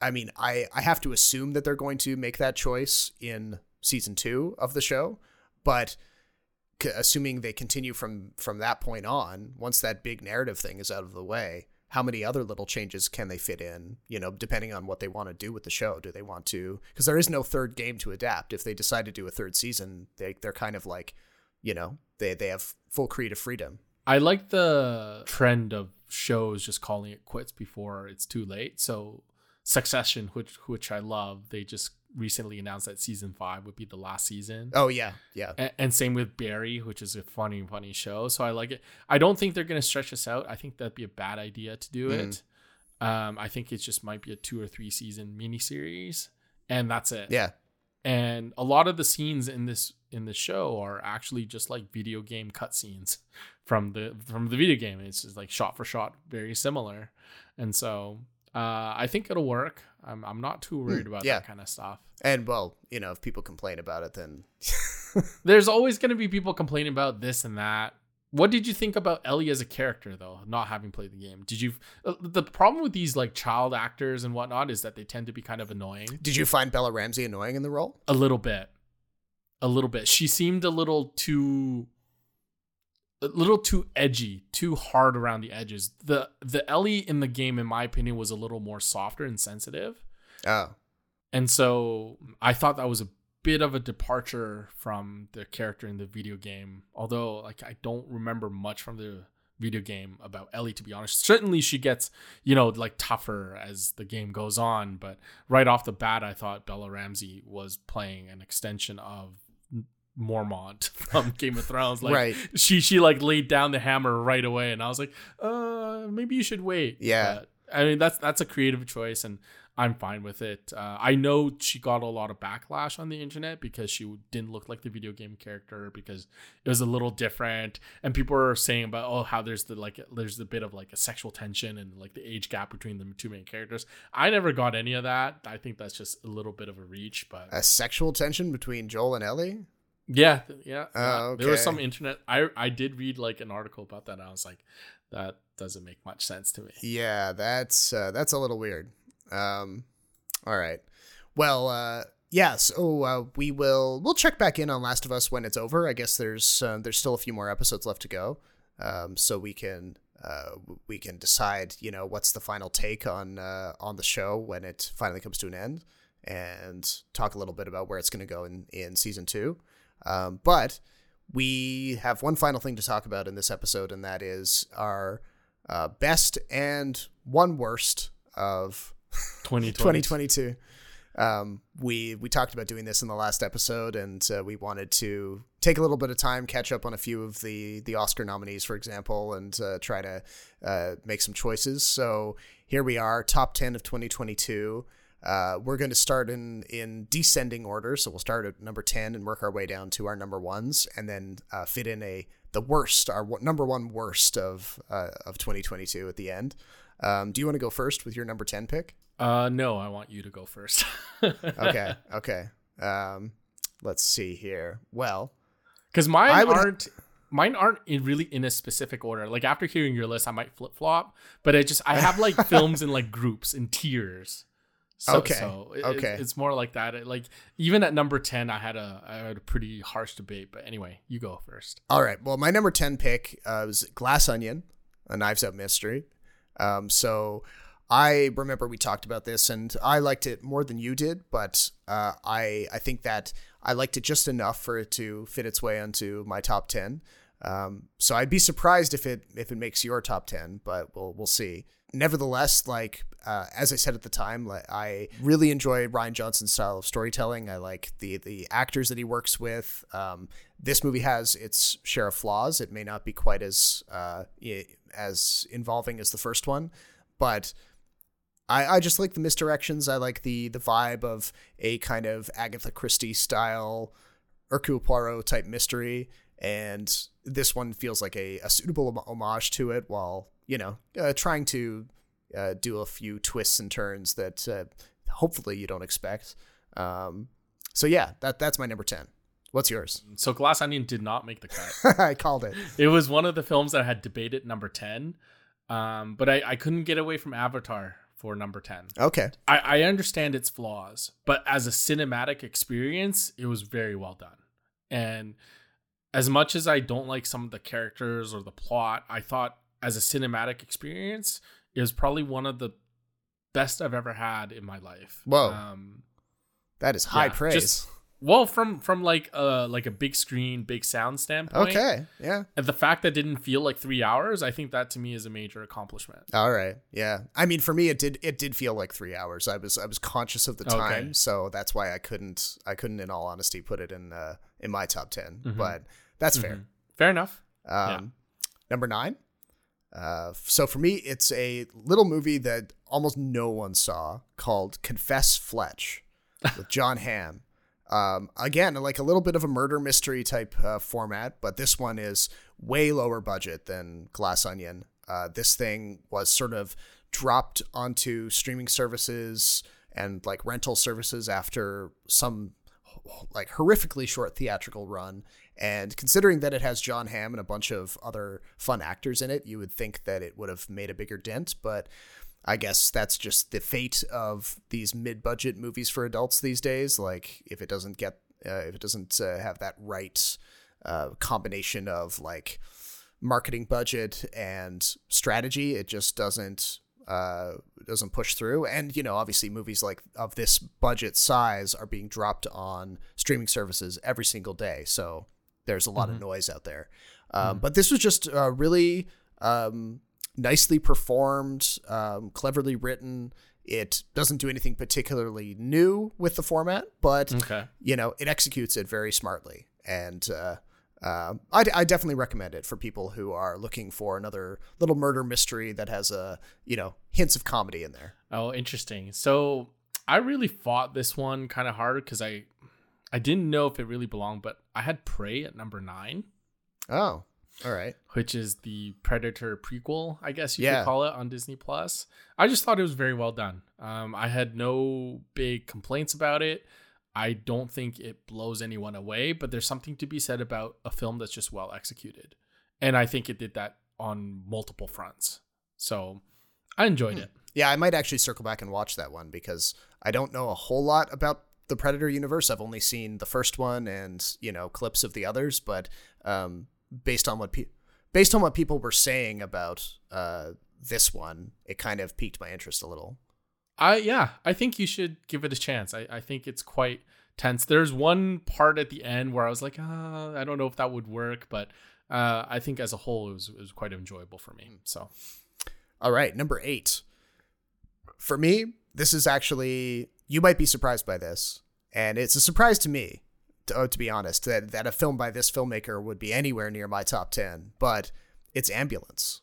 i mean i i have to assume that they're going to make that choice in season two of the show but c- assuming they continue from from that point on once that big narrative thing is out of the way how many other little changes can they fit in you know depending on what they want to do with the show. Do they want to because there is no third game to adapt. If they decide to do a third season they they're kind of like you know they they have full creative freedom. I like the trend of shows just calling it quits before it's too late. So Succession, which which I love, they just recently announced that season five would be the last season. oh yeah yeah And, and same with Barry, which is a funny, funny show. So I like it. I don't think they're going to stretch this out. I think that'd be a bad idea to do it. Um, I think it just might be a two or three season miniseries, and that's it. yeah And a lot of the scenes in this in the show are actually just like video game cutscenes from the from the video game. It's just like shot for shot, very similar. And so uh, I think it'll work. I'm I'm not too worried about yeah. that kind of stuff. and well you know if people complain about it then There's always going to be people complaining about this and that. What did you think about Ellie as a character, though, not having played the game? Did you? uh, The problem with these like child actors and whatnot is that they tend to be kind of annoying. did you find bella ramsey annoying in the role A little bit, a little bit. She seemed a little too, a little too edgy, too hard around the edges. the The Ellie in the game, in my opinion, was a little more softer and sensitive. oh And so I thought that was a bit of a departure from the character in the video game. Although like I don't remember much from the video game about Ellie to be honest. Certainly she gets, you know, like tougher as the game goes on, but right off the bat I thought Bella Ramsey was playing an extension of Mormont from Game of Thrones. Like Right. she she like laid down the hammer right away and I was like, uh maybe you should wait. Yeah. But, I mean that's that's a creative choice and I'm fine with it. Uh, I know she got a lot of backlash on the internet because she didn't look like the video game character because it was a little different, and people were saying about oh how there's the like there's a bit of like a sexual tension and like the age gap between the two main characters. I never got any of that. I think that's just a little bit of a reach, but a sexual tension between joel and ellie yeah, yeah. Oh, yeah. There was some internet. I I did read like an article about that. and I was like, that doesn't make much sense to me. Yeah, that's uh, that's a little weird. Um, all right. Well, uh, yeah. So uh, we will we'll check back in on Last of Us when it's over. I guess there's uh, there's still a few more episodes left to go, um, so we can uh, we can decide you know what's the final take on uh, on the show when it finally comes to an end, and talk a little bit about where it's going to go in in season two. Um, but we have one final thing to talk about in this episode, and that is our uh, best and one worst of 2020. 2022. Um, we we talked about doing this in the last episode, and uh, we wanted to take a little bit of time, catch up on a few of the the Oscar nominees, for example, and uh, try to uh, make some choices. So here we are, top 10 of 2022. Uh, we're going to start in in descending order, so we'll start at number 10 and work our way down to our number ones, and then uh, fit in a the worst, our w- number one worst of uh, of 2022 at the end. Um, do you want to go first with your number 10 pick? Uh, no, I want you to go first. okay, okay. Um, let's see here. Well, because mine would ha- aren't mine aren't in really in a specific order. Like after hearing your list, I might flip flop, but I just I have like films in like groups in tiers. So, Okay, so it- okay. it's more like that. It- like even at number ten, I had a I had a pretty harsh debate. But anyway, you go first. all right. Well, my number ten pick uh, was Glass Onion, a Knives Out mystery. Um, so I remember we talked about this, and I liked it more than you did, but uh, I I think that I liked it just enough for it to fit its way onto my top ten. Um, so I'd be surprised if it if it makes your top ten, but we'll we'll see. Nevertheless, like uh, as I said at the time, like, I really enjoy Rian Johnson's style of storytelling. I like the the actors that he works with. Um, this movie has its share of flaws. It may not be quite as uh, as involving as the first one, but I, I just like the misdirections. I like the the vibe of a kind of Agatha Christie style Hercule Poirot type mystery, and this one feels like a, a suitable homage to it, while you know uh, trying to uh, do a few twists and turns that uh, hopefully you don't expect. Um, so yeah, that that's my number ten. What's yours? So Glass Onion did not make the cut. I called it. It was one of the films that I had debated number ten, um, but I, I couldn't get away from Avatar for number ten. Okay. I, I understand its flaws, but as a cinematic experience, it was very well done. And as much as I don't like some of the characters or the plot, I thought as a cinematic experience, it was probably one of the best I've ever had in my life. Whoa. Um, that is high yeah, praise. just- well, from from like uh like a big screen, big sound standpoint. okay. Yeah. And the fact that it didn't feel like three hours, I think that to me is a major accomplishment. All right. Yeah. I mean, for me, it did. It did feel like three hours. I was. I was conscious of the Okay. time, so that's why I couldn't. I couldn't, in all honesty, put it in uh, in my top 10 Mhm. But that's fair. Mhm. Fair enough. Um, Number nine. Uh, so for me, it's a little movie that almost no one saw called Confess Fletch with Jon Hamm. Um, again, like a little bit of a murder mystery type uh, format, but this one is way lower budget than Glass Onion. Uh, this thing was sort of dropped onto streaming services and like rental services after some like horrifically short theatrical run. And considering that it has Jon Hamm and a bunch of other fun actors in it, you would think that it would have made a bigger dent. But I guess that's just the fate of these mid-budget movies for adults these days. Like if it doesn't get, uh, if it doesn't uh, have that right uh, combination of like marketing budget and strategy, it just doesn't uh doesn't push through. And you know obviously movies like of this budget size are being dropped on streaming services every single day. So there's a lot of noise out there. Um, but this was just uh, really um, nicely performed um, cleverly written. It doesn't do anything particularly new with the format but Okay. you know it executes it very smartly. And uh, uh, I, I definitely recommend it for people who are looking for another little murder mystery that has a you know hints of comedy in there Oh, interesting. So I really fought this one kind of hard because I I didn't know if it really belonged, but I had Prey at number nine, oh all right which is the Predator prequel, I guess you Yeah. could call it on Disney Plus. I just thought it was very well done. Um, I had no big complaints about it. I don't think it blows anyone away, but there's something to be said about a film that's just well executed. And I think it did that on multiple fronts. So I enjoyed it. yeah i might actually circle back and watch that one because i don't know a whole lot about the predator universe i've only seen the first one and you know clips of the others but um, based on what pe- based on what people were saying about uh, this one it kind of piqued my interest a little I yeah, I think you should give it a chance. I, I think it's quite tense. There's one part at the end where I was like, uh, I don't know if that would work, but uh, I think as a whole it was it was quite enjoyable for me. So All right, number eight. For me, this is actually you might be surprised by this, and it's a surprise to me, to, oh, to be honest, that that a film by this filmmaker would be anywhere near my top ten. But it's Ambulance.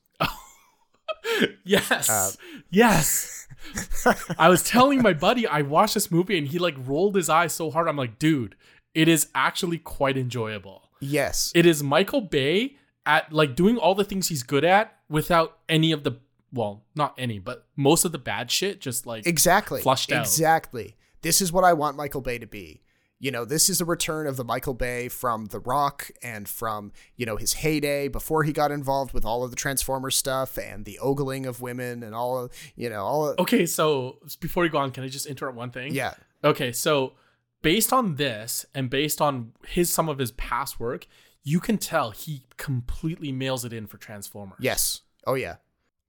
Yes, Uh, yes. I was telling my buddy I watched this movie and he like rolled his eyes so hard. I'm like, dude, it is actually quite enjoyable. Yes, It is Michael Bay at like doing all the things he's good at without any of the well, not any, but most of the bad shit just like exactly, flushed out. Exactly. This is what I want Michael Bay to be. You know, this is a return of the Michael Bay from The Rock and from, you know, his heyday before he got involved with all of the Transformers stuff and the ogling of women and all of, you know, all of, Okay, so before you go on, can I just interrupt one thing? yeah. Okay, so based on this and based on his some of his past work, you can tell he completely mails it in for Transformers. Yes. Oh yeah.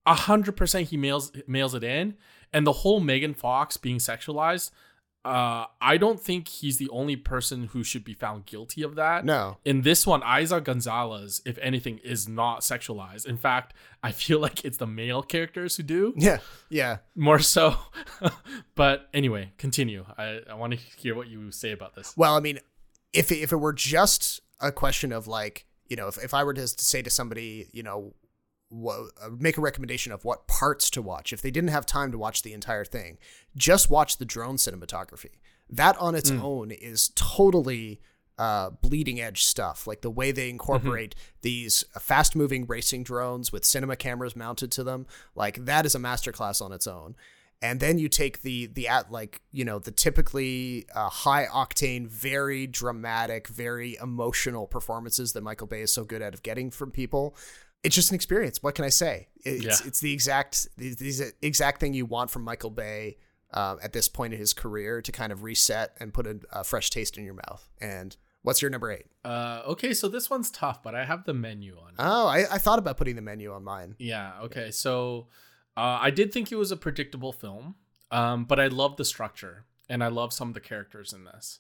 a hundred percent he mails mails it in, and the whole Megan Fox being sexualized. Uh, I don't think he's the only person who should be found guilty of that. No. In this one, Eiza Gonzalez, if anything, is not sexualized. In fact, I feel like it's the male characters who do Yeah. Yeah. more so. but anyway, continue. I, I want to hear what you say about this. Well, I mean, if it, if it were just a question of like, you know, if, if I were to say to somebody, you know, uh, make a recommendation of what parts to watch, if they didn't have time to watch the entire thing, just watch the drone cinematography. That on its own is totally uh, bleeding edge stuff. Like the way they incorporate these fast moving racing drones with cinema cameras mounted to them, like that is a masterclass on its own. And then you take the the at like you know the typically uh, high octane very dramatic very emotional performances that michael bay is so good at of getting from people it's just an experience what can i say it's, Yeah. it's the exact the, the exact thing you want from michael bay uh, at this point in his career to kind of reset and put a, a fresh taste in your mouth and what's your number eight? Uh, okay, so this one's tough, but I have the menu on. it. Oh, I, I thought about putting the menu on mine Yeah. Okay. So uh, I did think it was a predictable film, um, but I love the structure and I love some of the characters in this.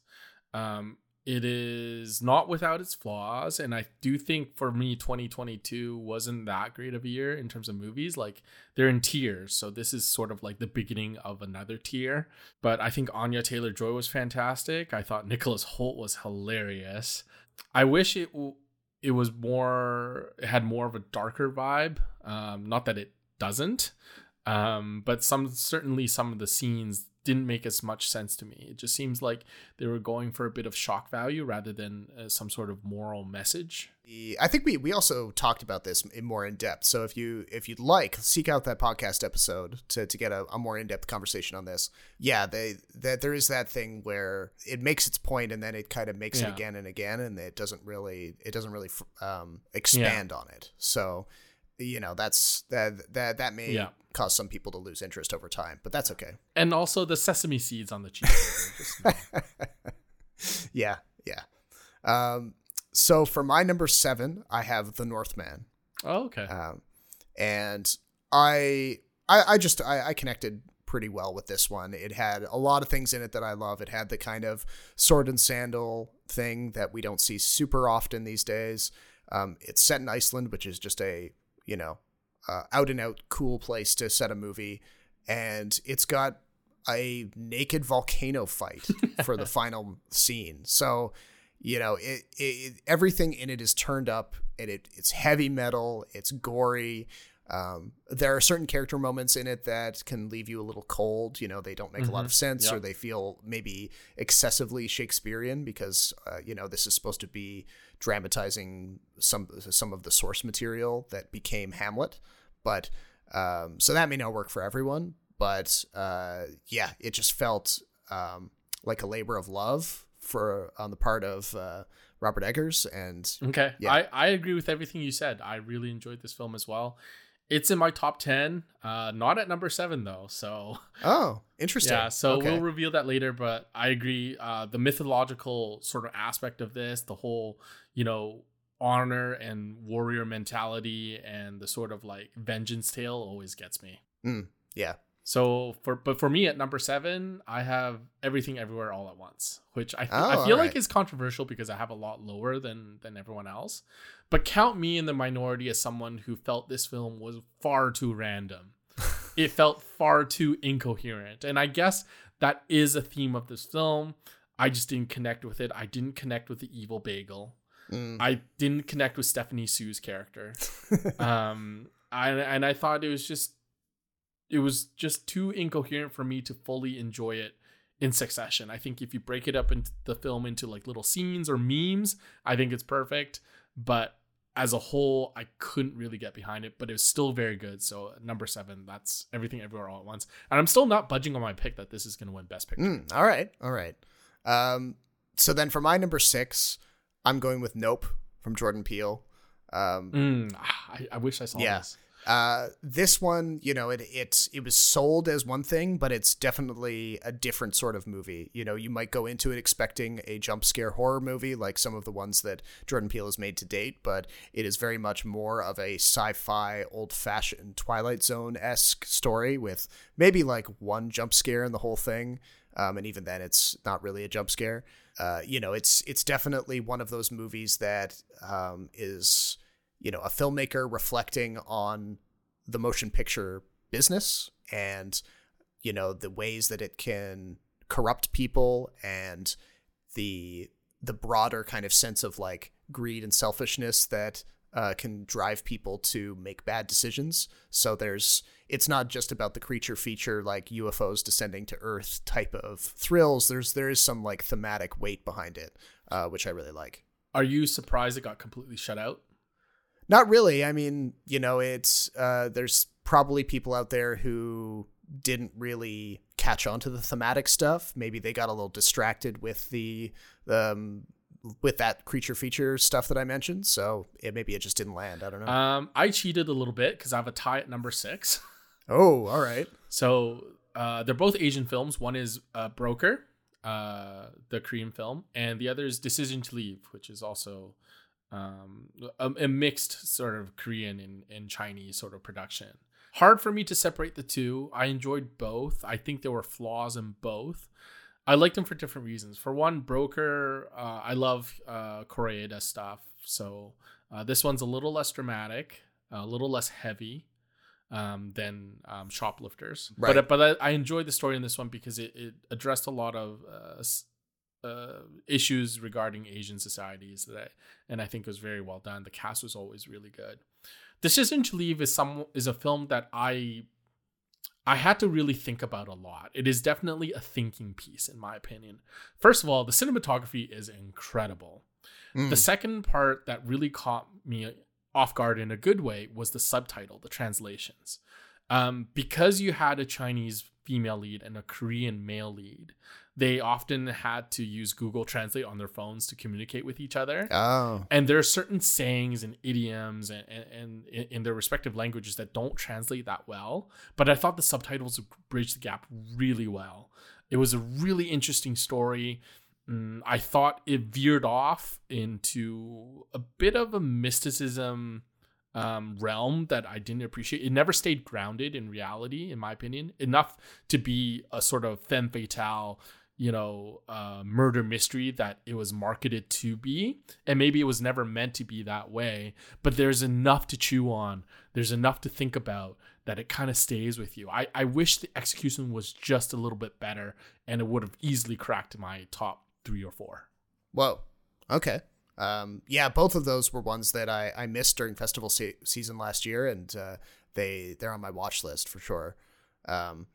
Um, it is not without its flaws, and I do think for me, 2022 wasn't that great of a year in terms of movies. Like they're in tiers, so this is sort of like the beginning of another tier. But I think Anya Taylor Joy was fantastic. I thought Nicholas Hoult was hilarious. I wish it it was more it had more of a darker vibe. Um, not that it doesn't, um, but some certainly some of the scenes didn't make as much sense to me. It just seems like they were going for a bit of shock value rather than uh, some sort of moral message. I think we we also talked about this in more in depth. So if you if you'd like, seek out that podcast episode to, to get a, a more in depth conversation on this. Yeah, they that there is that thing where it makes its point and then it kind of makes Yeah. it again and again, and it doesn't really it doesn't really um, expand on it. So you know that's that that that may Yeah. cause some people to lose interest over time, but that's okay. And also the sesame seeds on the just- Yeah, yeah. Um, so for my number seven, I have The Northman. oh, okay. um, and I, I I just I, I connected pretty well with this one. It had a lot of things in it that I love. It had the kind of sword and sandal thing that we don't see super often these days. Um, it's set in Iceland, which is just a you know uh, out and out cool place to set a movie, and it's got a naked volcano fight for the final scene. So you know it, it everything in it is turned up and it it's heavy metal it's gory um, there are certain character moments in it that can leave you a little cold you know they don't make a lot of sense Yep. or they feel maybe excessively shakespearean because uh, you know this is supposed to be dramatizing some some of the source material that became hamlet but um, so that may not work for everyone but uh, yeah it just felt um, like a labor of love for on the part of uh, Robert Eggers, and Okay. Yeah. I, I agree with everything you said. I really enjoyed this film as well. It's in my top 10, uh, not at number seven, though. So, oh, interesting. yeah, so Okay. we'll reveal that later. But I agree. Uh, the mythological sort of aspect of this, the whole, you know, honor and warrior mentality and the sort of like vengeance tale always gets me. Mm, yeah, So for but for me at number seven, I have everything everywhere all at once, which I th- I Oh, feel like is controversial because I have a lot lower than than everyone else. But count me in the minority as someone who felt this film was far too random. it felt far too incoherent, and I guess that is a theme of this film. I just didn't connect with it. I didn't connect with the evil bagel. Mm. I didn't connect with Stephanie Hsu's character. um, I, and I thought it was just, it was just too incoherent for me to fully enjoy it in succession. I think if you break it up into the film into like little scenes or memes, I think it's perfect. But as a whole, I couldn't really get behind it, but it was still very good. So number seven, that's everything everywhere all at once. And I'm still not budging on my pick that this is going to win Best Picture. Mm, all right, all right. Um, so then for my number six, I'm going with Nope from Jordan Peele. Um, Mm, ah, I, I wish I saw Yeah. this. Uh, this one, you know, it it it was sold as one thing, but it's definitely a different sort of movie. You know, you might go into it expecting a jump scare horror movie like some of the ones that Jordan Peele has made to date, but it is very much more of a sci-fi, old-fashioned Twilight Zone esque story with maybe like one jump scare in the whole thing, um, and even then, it's not really a jump scare. Uh, you know, it's it's definitely one of those movies that um, is you know, a filmmaker reflecting on the motion picture business and, you know, the ways that it can corrupt people and the the broader kind of sense of like greed and selfishness that uh, can drive people to make bad decisions. So there's it's not just about the creature feature like UFOs descending to Earth type of thrills. There's there is some like thematic weight behind it, uh, which I really like. Are you surprised it got completely shut out? Not really. I mean, you know, it's uh, there's probably people out there who didn't really catch on to the thematic stuff. Maybe they got a little distracted with the um, with that creature feature stuff that I mentioned. So it maybe it just didn't land. I don't know. Um, I cheated a little bit because I have a tie at number six. Oh, all right. So uh, they're both Asian films. One is uh, Broker, uh, the Korean film, and the other is Decision to Leave, which is also um, a, a, mixed sort of Korean and, and Chinese sort of production. Hard for me to separate the two. I enjoyed both. I think there were flaws in both. I liked them for different reasons. For one, Broker, uh, I love uh, Koreeda stuff. So uh, this one's a little less dramatic, a little less heavy um, than um, Shoplifters. Right. But but I, I enjoyed the story in this one because it, it addressed a lot of uh, uh, issues regarding Asian societies that I, and I think was very well done. The cast was always really good. Decision to Leave is some is a film that I I had to really think about a lot. It is definitely a thinking piece in my opinion. First of all, the cinematography is incredible. Mm. The second part that really caught me off guard in a good way was the subtitle, the translations. Um, because you had a Chinese female lead and a Korean male lead, they often had to use Google Translate on their phones to communicate with each other. Oh. And there are certain sayings and idioms and, and, and in their respective languages that don't translate that well. But I thought the subtitles bridged the gap really well. It was a really interesting story. Mm, I thought it veered off into a bit of a mysticism um, realm that I didn't appreciate. It never stayed grounded in reality, in my opinion, enough to be a sort of femme fatale you know uh, murder mystery that it was marketed to be. And maybe it was never meant to be that way but there's enough to chew on. There's enough to think about that it kind of stays with you. I, I wish the execution was just a little bit better and it would have easily cracked my top three or four. Whoa. Okay. Um, yeah both of those were ones that i, I missed during festival se- season last year and uh, they they're on my watch list for sure. Um,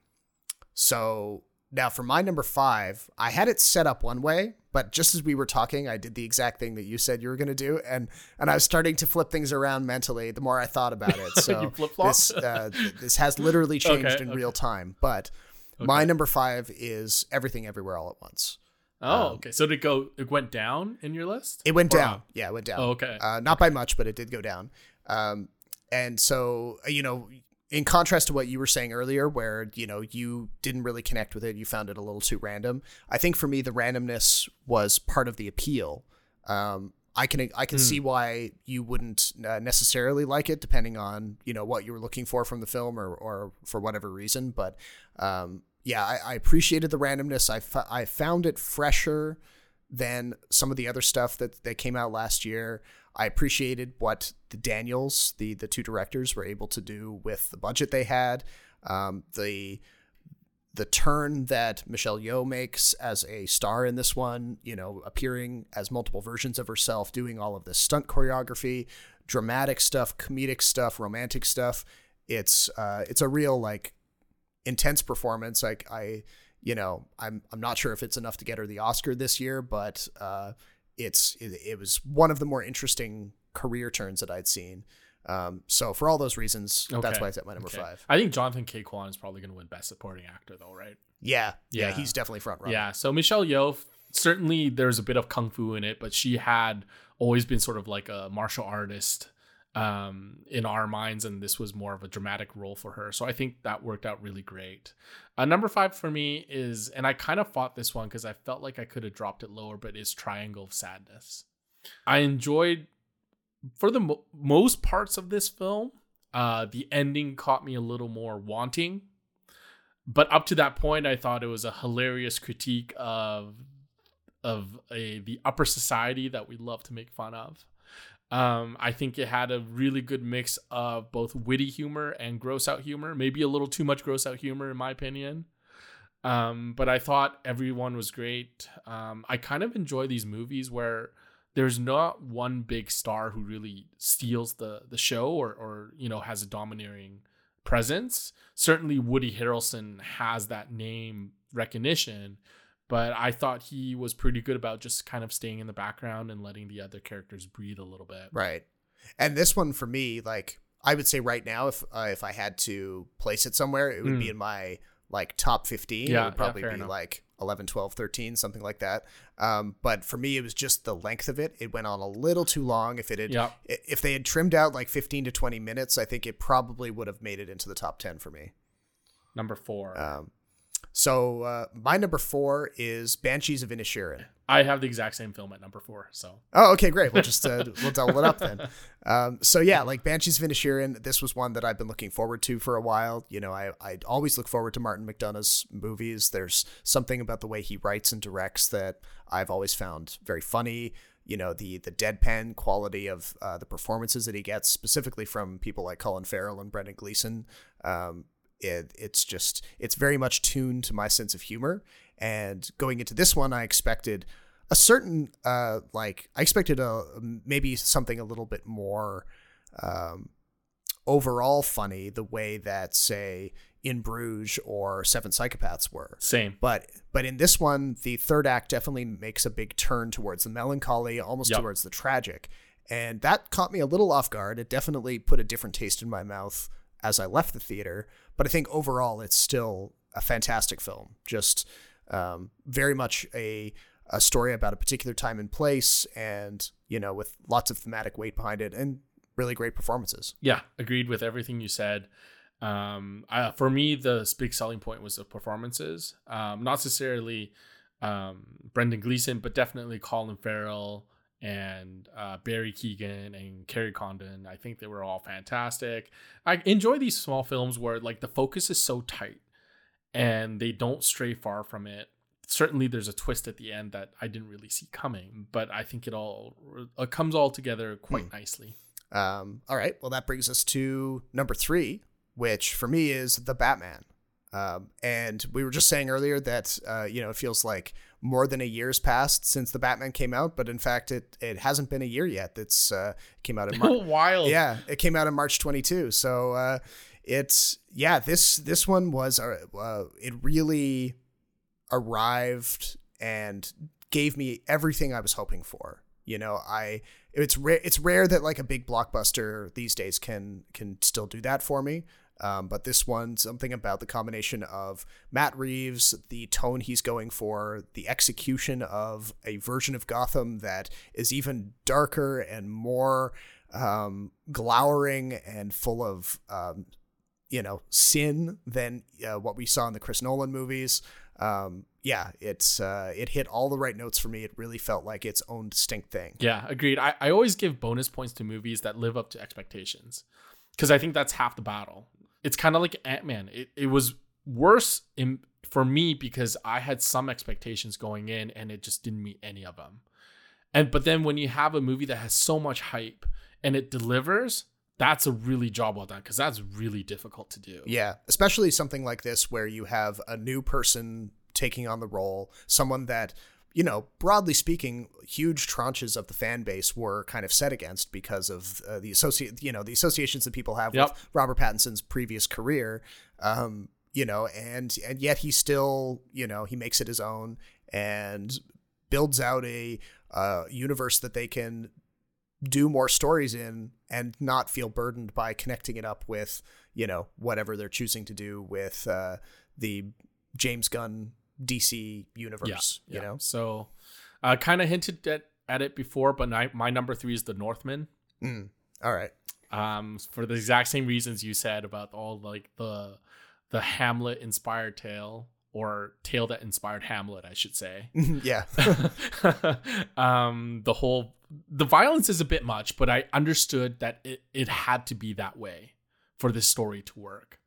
so now, for my number five, I had it set up one way, but just as we were talking, I did the exact thing that you said you were going to do, and and I was starting to flip things around mentally. The more I thought about it, so this uh, this has literally changed okay, in okay. real time. But okay. my number five is Everything Everywhere All at Once. Oh, um, okay. So did it go? It went down in your list. It went or down. Up? Yeah, it went down. Oh, okay. Uh, not by much, but it did go down. Um, and so you know, in contrast to what you were saying earlier where you know you didn't really connect with it you found it a little too random i think for me the randomness was part of the appeal. Um, i can i can mm. see why you wouldn't uh, necessarily like it depending on you know what you were looking for from the film or or for whatever reason but um, yeah I, I, appreciated the randomness. I, f- I found it fresher than some of the other stuff that that came out last year I appreciated what the Daniels, the the two directors, were able to do with the budget they had. Um, the the turn that Michelle Yeoh makes as a star in this one, you know, appearing as multiple versions of herself, doing all of this stunt choreography, dramatic stuff, comedic stuff, romantic stuff. It's uh, it's a real like intense performance. Like I, you know, I'm I'm not sure if it's enough to get her the Oscar this year, but uh, it's it, it, was one of the more interesting career turns that I'd seen. Um, so for all those reasons, okay. that's why it's at my number okay. five. I think Jonathan Ke Quan is probably going to win Best Supporting Actor, though, right? Yeah, yeah, yeah, he's definitely front runner. Yeah, so Michelle Yeoh, certainly there's a bit of kung fu in it, but she had always been sort of like a martial artist um, in our minds, and this was more of a dramatic role for her. So I think that worked out really great. Uh, number five for me is, and I kind of fought this one because I felt like I could have dropped it lower, but is Triangle of Sadness. I enjoyed, for the mo- most parts of this film, uh, the ending caught me a little more wanting. But up to that point, I thought it was a hilarious critique of of a the upper society that we love to make fun of. Um, I think it had a really good mix of both witty humor and gross out humor. Maybe a little too much gross out humor, in my opinion. Um, but I thought everyone was great. Um, I kind of enjoy these movies where there's not one big star who really steals the the show or or you know has a domineering presence. Certainly, Woody Harrelson has that name recognition, but I thought he was pretty good about just kind of staying in the background and letting the other characters breathe a little bit. Right. And this one for me, like I would say right now, if uh, if I had to place it somewhere, it would Mm. be in my like top 15. Yeah, it would probably fair be enough. like 11, 12, 13, something like that. Um, but for me, it was just the length of it. It went on a little too long. If it had, Yeah. i- if they had trimmed out like 15 to 20 minutes, I think it probably would have made it into the top 10 for me. Number four. Um, so uh, my number four is Banshees of Inisherin. I have the exact same film at number four. So Oh, okay, great. We'll just uh, we'll double it up then. Um, so yeah, like Banshees of Inisherin, this was one that I've been looking forward to for a while. You know, I I always look forward to Martin McDonagh's movies. There's something about the way he writes and directs that I've always found very funny. You know, the the deadpan quality of uh, the performances that he gets, specifically from people like Colin Farrell and Brendan Gleeson. Um, it, it's just it's very much tuned to my sense of humor. And going into this one, I expected a certain uh like I expected a maybe something a little bit more um overall funny the way that say in Bruges or Seven Psychopaths were. same. But but in this one, the third act definitely makes a big turn towards the melancholy, almost Yep. towards the tragic. And that caught me a little off guard. It definitely put a different taste in my mouth as I left the theater. But I think overall it's still a fantastic film. Just um, very much a a story about a particular time and place and, you know, with lots of thematic weight behind it and really great performances. Yeah, agreed with everything you said. Um, uh, for me, the big selling point was the performances. Um, not necessarily um, Brendan Gleeson, but definitely Colin Farrell and uh, Barry Keoghan and Kerry Condon. I think they were all fantastic. I enjoy these small films where like the focus is so tight and they don't stray far from it. Certainly, there's a twist at the end that I didn't really see coming, but I think it all it comes all together quite nicely. Um, all right. Well, that brings us to number three, which for me is the Batman. Um, and we were just saying earlier that uh, you know it feels like more than a year's passed since the Batman came out, but in fact it it hasn't been a year yet. It's uh, came out in March. Wild. yeah, it came out in March 22. So uh, it's yeah this this one was uh, uh, it really arrived and gave me everything I was hoping for. You know, I it's rare it's rare that like a big blockbuster these days can can still do that for me. Um, but this one, something about the combination of Matt Reeves, the tone he's going for, the execution of a version of Gotham that is even darker and more um, glowering and full of, um, you know, sin than uh, what we saw in the Chris Nolan movies. Um, yeah, it's uh, it hit all the right notes for me. It really felt like its own distinct thing. Yeah, agreed. I, I always give bonus points to movies that live up to expectations because I think that's half the battle. It's kind of like Ant Man. It, it was worse in, for me because I had some expectations going in and it just didn't meet any of them. And but then when you have a movie that has so much hype and it delivers, that's a really job well done because that's really difficult to do. Yeah, especially something like this where you have a new person taking on the role, someone that, you know, broadly speaking, huge tranches of the fan base were kind of set against because of uh, the associate, you know, the associations that people have Yep. with Robert Pattinson's previous career. Um, you know, and and yet he still, you know, he makes it his own and builds out a uh, universe that they can do more stories in and not feel burdened by connecting it up with you know whatever they're choosing to do with uh, the James Gunn DC universe. yeah. You know, So, uh, kind of hinted at, at it before, but my, my number three is The Northman. Mm. all right. Um, for the exact same reasons you said about all like the the Hamlet inspired tale or tale that inspired Hamlet, I should say. yeah. um, the whole the violence is a bit much, but I understood that it, it had to be that way for this story to work.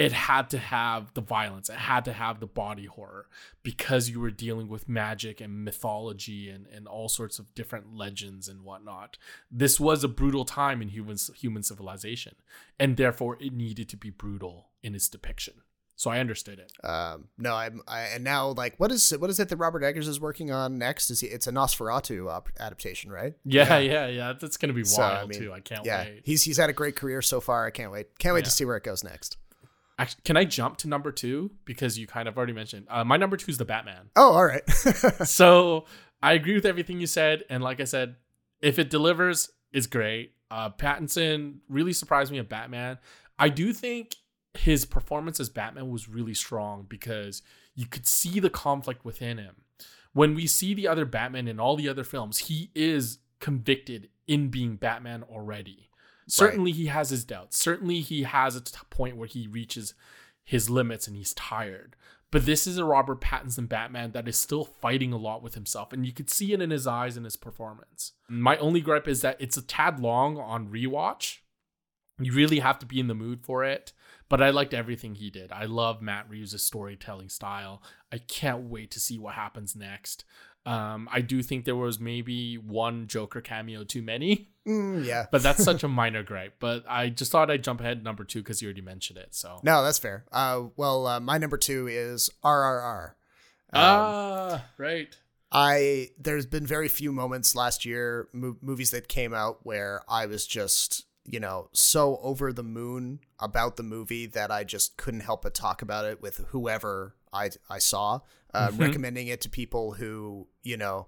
It had to have the violence, it had to have the body horror because you were dealing with magic and mythology and, and all sorts of different legends and whatnot. This was a brutal time in human human civilization, and therefore it needed to be brutal in its depiction. So I understood it. Um, no, I'm, I, and now like, what is what is it that Robert Eggers is working on next? Is he? It's a Nosferatu op- adaptation, right? Yeah, yeah, yeah. That's gonna be wild So, I mean, too. I can't yeah, wait. he's he's had a great career so far. I can't wait. Can't wait to see where it goes next. Actually, can I jump to number two because you kind of already mentioned uh, my number two is the Batman. Oh, all right. so I agree with everything you said, and like I said, if it delivers, it's great. Uh, Pattinson really surprised me at Batman. I do think his performance as Batman was really strong because you could see the conflict within him. When we see the other Batman in all the other films, he is convicted in being Batman already. Certainly, he has his doubts. Certainly, he has a t- point where he reaches his limits and he's tired. But this is a Robert Pattinson Batman that is still fighting a lot with himself, and you could see it in his eyes and his performance. My only gripe is that it's a tad long on rewatch. You really have to be in the mood for it. But I liked everything he did. I love Matt Reeves' storytelling style. I can't wait to see what happens next. Um, I do think there was maybe one Joker cameo too many, Mm, yeah. but that's such a minor gripe. But I just thought I'd jump ahead to number two because you already mentioned it. So No, that's fair. Uh, well, uh, my number two is RRR. Um, ah, right. I there's been very few moments last year, mo- movies that came out where I was just you know so over the moon about the movie that I just couldn't help but talk about it with whoever I I saw, uh, recommending it to people who you know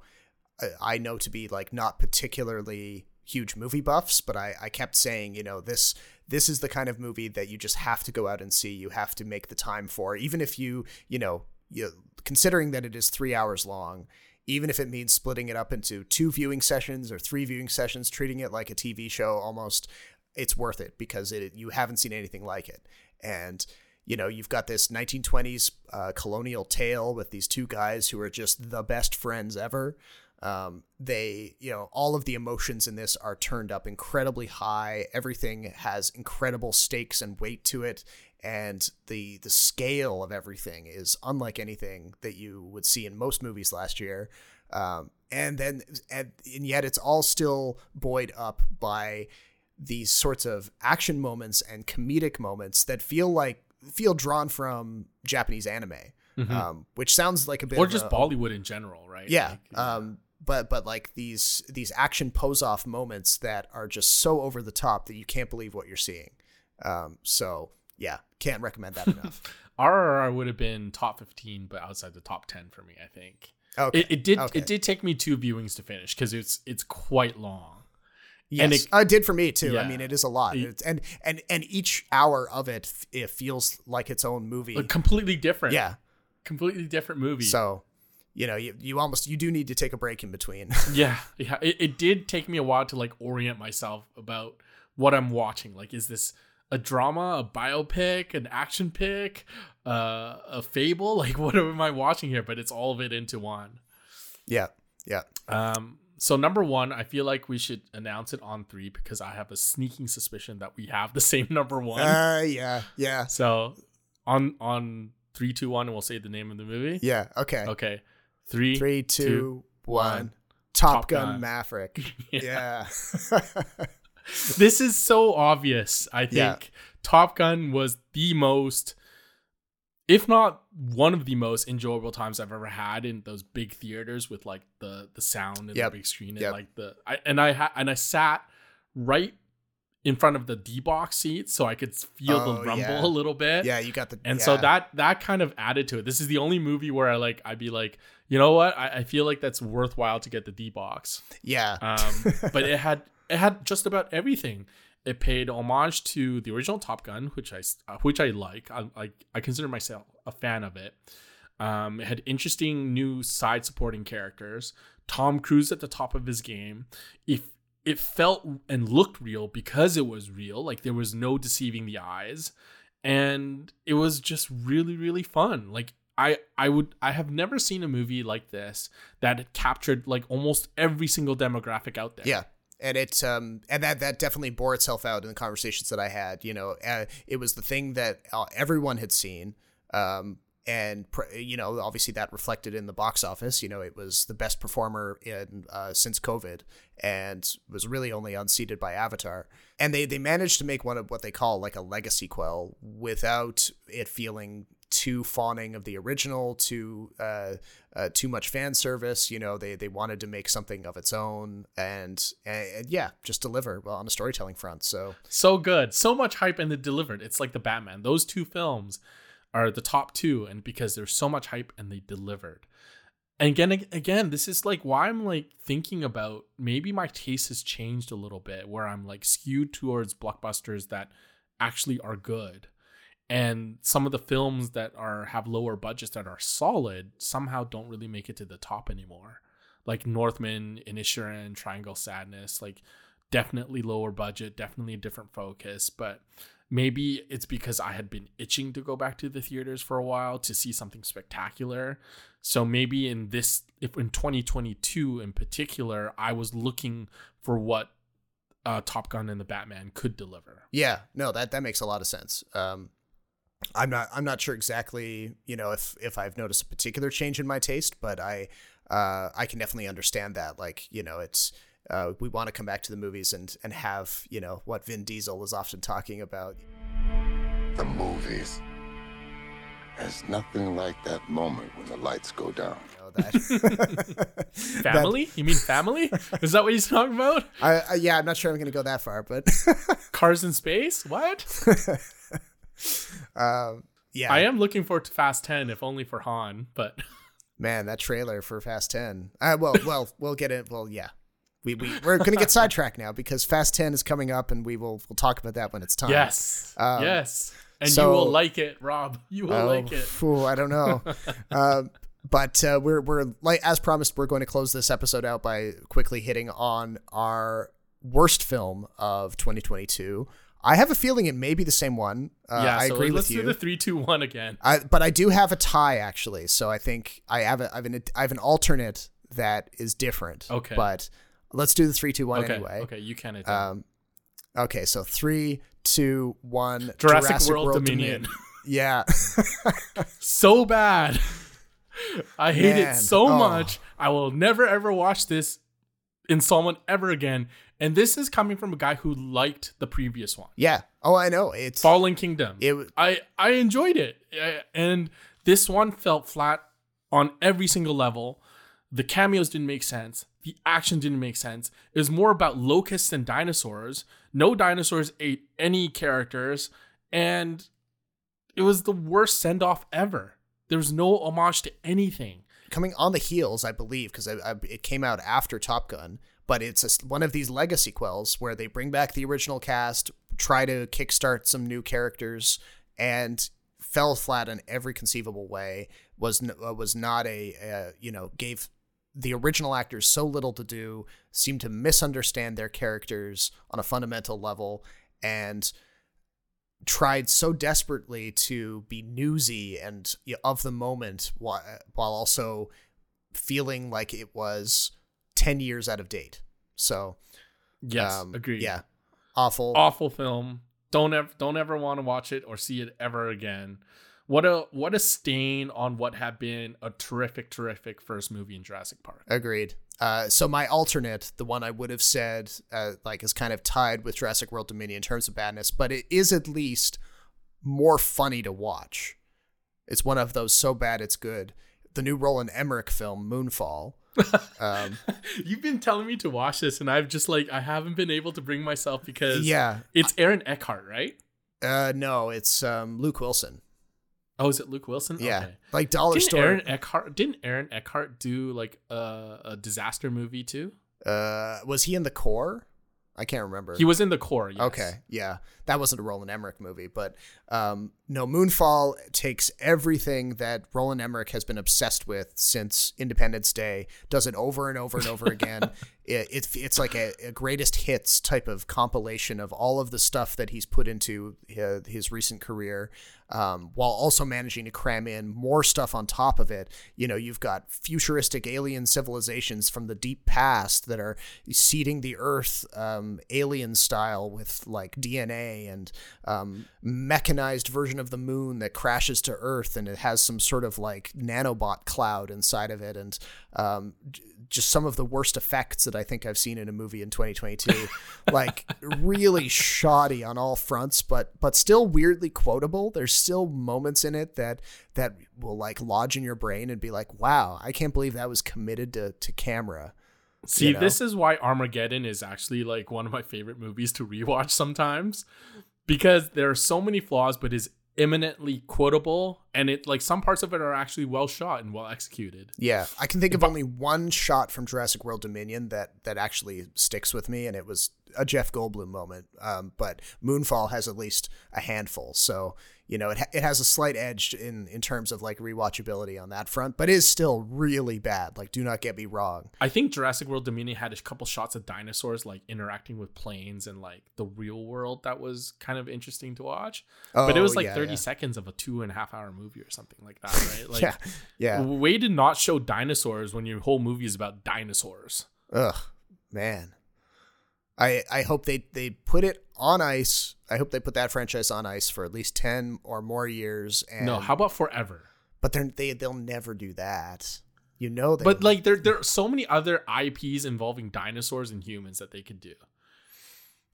I- I know to be like not particularly huge movie buffs, but I, I kept saying, you know, this this is the kind of movie that you just have to go out and see. You have to make the time for, even if you, you know, you considering that it is three hours long, even if it means splitting it up into two viewing sessions or three viewing sessions, treating it like a TV show almost, it's worth it because it you haven't seen anything like it. And you know, you've got this 1920s uh, colonial tale with these two guys who are just the best friends ever. Um, they, you know, all of the emotions in this are turned up incredibly high. Everything has incredible stakes and weight to it, and the the scale of everything is unlike anything that you would see in most movies last year. Um, and then, and, and yet, it's all still buoyed up by these sorts of action moments and comedic moments that feel like feel drawn from Japanese anime, um, which sounds like a bit Or just a- Bollywood in general, right? yeah. Like, um, but but like these these action pose off moments that are just so over the top that you can't believe what you're seeing. Um, so yeah, can't recommend that enough. RRR would have been top 15, but outside the top 10 for me, I think. Okay. It, it did Okay. it did take me two viewings to finish because it's it's quite long. Yes, and it- uh, it did for me too. I mean, it is a lot, It- it's, and and and each hour of it, it feels like its own movie. A completely different. yeah. Completely different movie. So, you know, you, you almost you do need to take a break in between. yeah, yeah. It, it did take me a while to like orient myself about what I'm watching. Like, is this a drama, a biopic, an action pick, uh, a fable? Like, what am I watching here? But it's all of it into one. yeah, yeah. Um, so number one, I feel like we should announce it on three because I have a sneaking suspicion that we have the same number one. Uh, yeah, yeah, so on on three, two, one, and we'll say the name of the movie. yeah. Okay. Okay. Three, Three, two, two, one. Top, Top Gun, Gun. Maverick. Yeah. yeah. This is so obvious. I think Yeah. Top Gun was the most, if not one of the most enjoyable times I've ever had in those big theaters with like the the sound and Yep. the big screen and Yep. like the I and I ha- and I sat right in front of the D box seat so I could feel Oh, the rumble yeah. a little bit. yeah, you got the And so that that kind of added to it. This is the only movie where I like I'd be like, you know what? I, I feel like that's worthwhile to get the D box. yeah. Um, but it had it had just about everything. It paid homage to the original Top Gun, which I uh, which I like. I, I I consider myself a fan of it. Um, it had interesting new side supporting characters. Tom Cruise at the top of his game. If it felt and looked real because it was real. Like there was no deceiving the eyes. And it was just really, really fun. Like I I would I have never seen a movie like this that captured like almost every single demographic out there. Yeah. And it um and that that definitely bore itself out in the conversations that I had. You know, uh, it was the thing that uh, everyone had seen. Um, and you know obviously that reflected in the box office you know it was the best performer in uh, since covid and was really only unseated by avatar and they they managed to make one of what they call like a legacy quell without it feeling too fawning of the original too uh, uh, too much fan service you know they they wanted to make something of its own and, and yeah just deliver well on a storytelling front so. So good. So much hype and it delivered. It's like the batman. Those two films are the top two, and because there's so much hype and they delivered. And again, again, this is like why I'm like thinking about maybe my taste has changed a little bit, where I'm like skewed towards blockbusters that actually are good, and some of the films that are have lower budgets that are solid somehow don't really make it to the top anymore. Like Northman, Inisherin, Triangle Sadness, like definitely lower budget, definitely a different focus, but maybe it's because I had been itching to go back to the theaters for a while to see something spectacular. So maybe in this, if in 2022 in particular, I was looking for what uh, Top Gun and the Batman could deliver. Yeah, no, that that makes a lot of sense. Um, I'm not I'm not sure exactly, you know, if if I've noticed a particular change in my taste, but I uh, I can definitely understand that. Like, you know, it's uh, we want to come back to the movies and and have you know what Vin Diesel is often talking about. The movies. There's nothing like that moment when the lights go down. That family? That, you mean family? Is that what he's talking about? I, I, yeah, I'm not sure I'm going to go that far, but cars in space. What? um, yeah, I am looking forward to Fast Ten, if only for Han. But man, that trailer for Fast Ten. Uh, well, well, we'll get it. Well, yeah, we, we we're going to get sidetracked now because Fast 10 is coming up and we will we'll talk about that when it's time. Yes. Um, yes. And so, you will like it, Rob. You will like it. Phew, I don't know. uh, but uh, we're we're like as promised we're going to close this episode out by quickly hitting on our worst film of 2022. I have a feeling it may be the same one. Uh, yeah, I so agree let's with you. do the three, two, one again. I, but I do have a tie actually, so I think I have a I have an I have an alternate that is different. Okay, but Let's do the three, two, one okay, anyway. Okay, you can. Um, okay, so three, two, one. Jurassic, Jurassic World, World, Dominion. Dominion. yeah. so bad. I hate Man. it so oh. much. I will never ever watch this installment ever again. And this is coming from a guy who liked the previous one. Yeah. Oh, I know. It's Fallen Kingdom. It. I I enjoyed it, and this one felt flat on every single level. The cameos didn't make sense. The action didn't make sense. It was more about locusts and dinosaurs. No dinosaurs ate any characters, and it was the worst send off ever. There was no homage to anything. Coming on the heels, I believe, because it came out after Top Gun, but it's a, one of these legacy quells where they bring back the original cast, try to kickstart some new characters, and fell flat in every conceivable way. Was uh, was not a you know gave the original actors so little to do, seemed to misunderstand their characters on a fundamental level, and tried so desperately to be newsy and you know, of the moment while, while also feeling like it was 10 years out of date. So, yes, um, agreed. Yeah. Awful. Awful film. Don't ever don't ever want to watch it or see it ever again what a what a stain on what had been a terrific, terrific first movie in Jurassic Park. Agreed. Uh, so my alternate, the one I would have said, uh, like, is kind of tied with Jurassic World Dominion in terms of badness, but it is at least more funny to watch. It's one of those so bad it's good. The new Roland Emmerich film, Moonfall. Um, You've been telling me to watch this, and I've just like I haven't been able to bring myself because yeah, it's Aaron Eckhart, right? Uh, no, it's um, Luke Wilson. Oh, is it Luke Wilson? Yeah, okay. like Dollar didn't Store. Aaron Eckhart didn't Aaron Eckhart do like a, a disaster movie too? Uh, was he in the core? I can't remember. He was in the core. Yes. Okay, yeah, that wasn't a Roland Emmerich movie, but um, no, Moonfall takes everything that Roland Emmerich has been obsessed with since Independence Day, does it over and over and over again. it, it's it's like a, a greatest hits type of compilation of all of the stuff that he's put into his, his recent career, um, while also managing to cram in more stuff on top of it. You know, you've got futuristic alien civilizations from the deep past that are seeding the Earth, um, alien style with like DNA and um, mechanized version of the moon that crashes to Earth and it has some sort of like nanobot cloud inside of it and um, just some of the worst effects that I think I've seen in a movie in 2022. like really shoddy on all fronts, but but still weirdly quotable. There's still moments in it that that will like lodge in your brain and be like, "Wow, I can't believe that was committed to to camera." See, you know? this is why Armageddon is actually like one of my favorite movies to rewatch sometimes because there are so many flaws, but is eminently quotable and it like some parts of it are actually well shot and well executed. Yeah, I can think of only one shot from Jurassic World Dominion that that actually sticks with me, and it was a Jeff Goldblum moment. Um, but Moonfall has at least a handful, so you know it ha- it has a slight edge in in terms of like rewatchability on that front, but is still really bad. Like, do not get me wrong. I think Jurassic World Dominion had a couple shots of dinosaurs like interacting with planes and like the real world that was kind of interesting to watch. Oh, but it Oh, was like yeah, 30 yeah. seconds of a two and a half hour movie or something like that, right? Like yeah, yeah. way to not show dinosaurs when your whole movie is about dinosaurs. Ugh, man. I I hope they they put it on ice. I hope they put that franchise on ice for at least ten or more years. And no, how about forever? but they're, they they'll never do that. You know that. But like there there are so many other IPs involving dinosaurs and humans that they could do.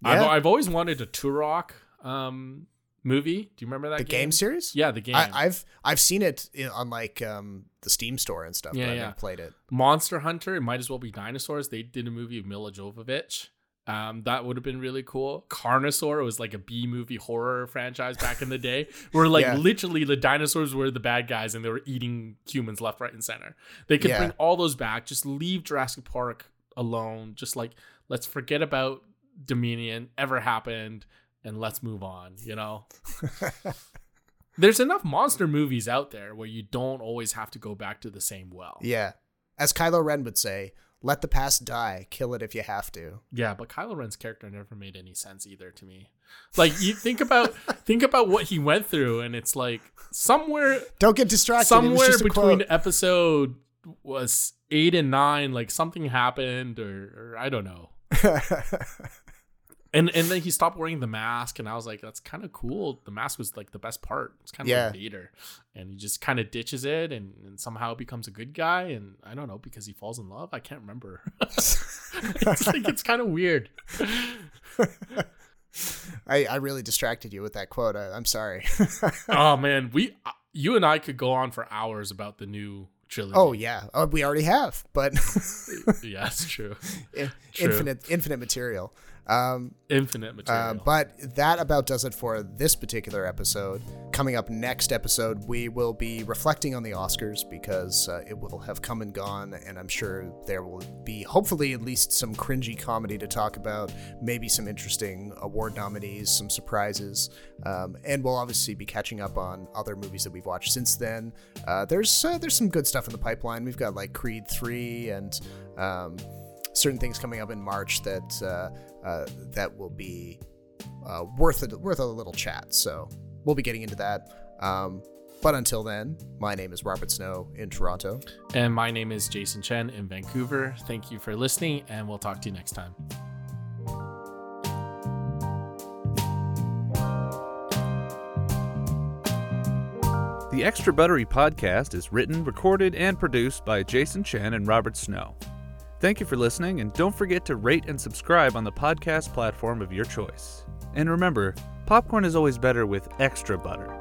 I've, Yeah. I've always wanted a Turok um movie. Do you remember that the game series. Yeah, the game. I, I've I've seen it on like um the Steam store and stuff. Yeah, but I've yeah. never played it. Monster Hunter, it might as well be dinosaurs. They did a movie of Mila Jovovich. Um, that would have been really cool. Carnosaur was like a B movie horror franchise back in the day, where like Yeah. literally the dinosaurs were the bad guys and they were eating humans left, right, and center. They could Yeah. bring all those back. Just leave Jurassic Park alone. Just like let's forget about Dominion ever happened and let's move on. You know. There's enough monster movies out there where you don't always have to go back to the same well. Yeah, as Kylo Ren would say, "Let the past die. Kill it if you have to." Yeah, but Kylo Ren's character never made any sense either to me. Like you think about think about what he went through, and it's like somewhere Don't get distracted. Somewhere between episode was eight and nine, like something happened, or, or I don't know. And and then he stopped wearing the mask, and I was like, that's kind of cool. The mask was like the best part. It's kind of Yeah. like Vader, and he just kind of ditches it, and, and somehow becomes a good guy. And I don't know because he falls in love. I can't remember. it's like it's kind of weird. I, I really distracted you with that quote. I, I'm sorry. oh man, we uh, you and I could go on for hours about the new trilogy. oh yeah, oh, we already have, but yeah, that's true. in- True. infinite infinite material. Um, Infinite uh, material. but that about does it for this particular episode. Coming up next episode, we will be reflecting on the Oscars because uh, it will have come and gone, and I'm sure there will be hopefully at least some cringy comedy to talk about, maybe some interesting award nominees, some surprises, um, and we'll obviously be catching up on other movies that we've watched since then. Uh, there's uh, there's some good stuff in the pipeline. We've got like Creed three and. Um, certain things coming up in March that uh, uh, that will be uh, worth a, worth a little chat. So we'll be getting into that. Um, but until then, my name is Robert Snow in Toronto. and my name is Jason Chen in Vancouver. Thank you for listening, and we'll talk to you next time. The Extra Buttery podcast is written, recorded, and produced by Jason Chen and Robert Snow. Thank you for listening, and don't forget to rate and subscribe on the podcast platform of your choice. And remember, popcorn is always better with extra butter.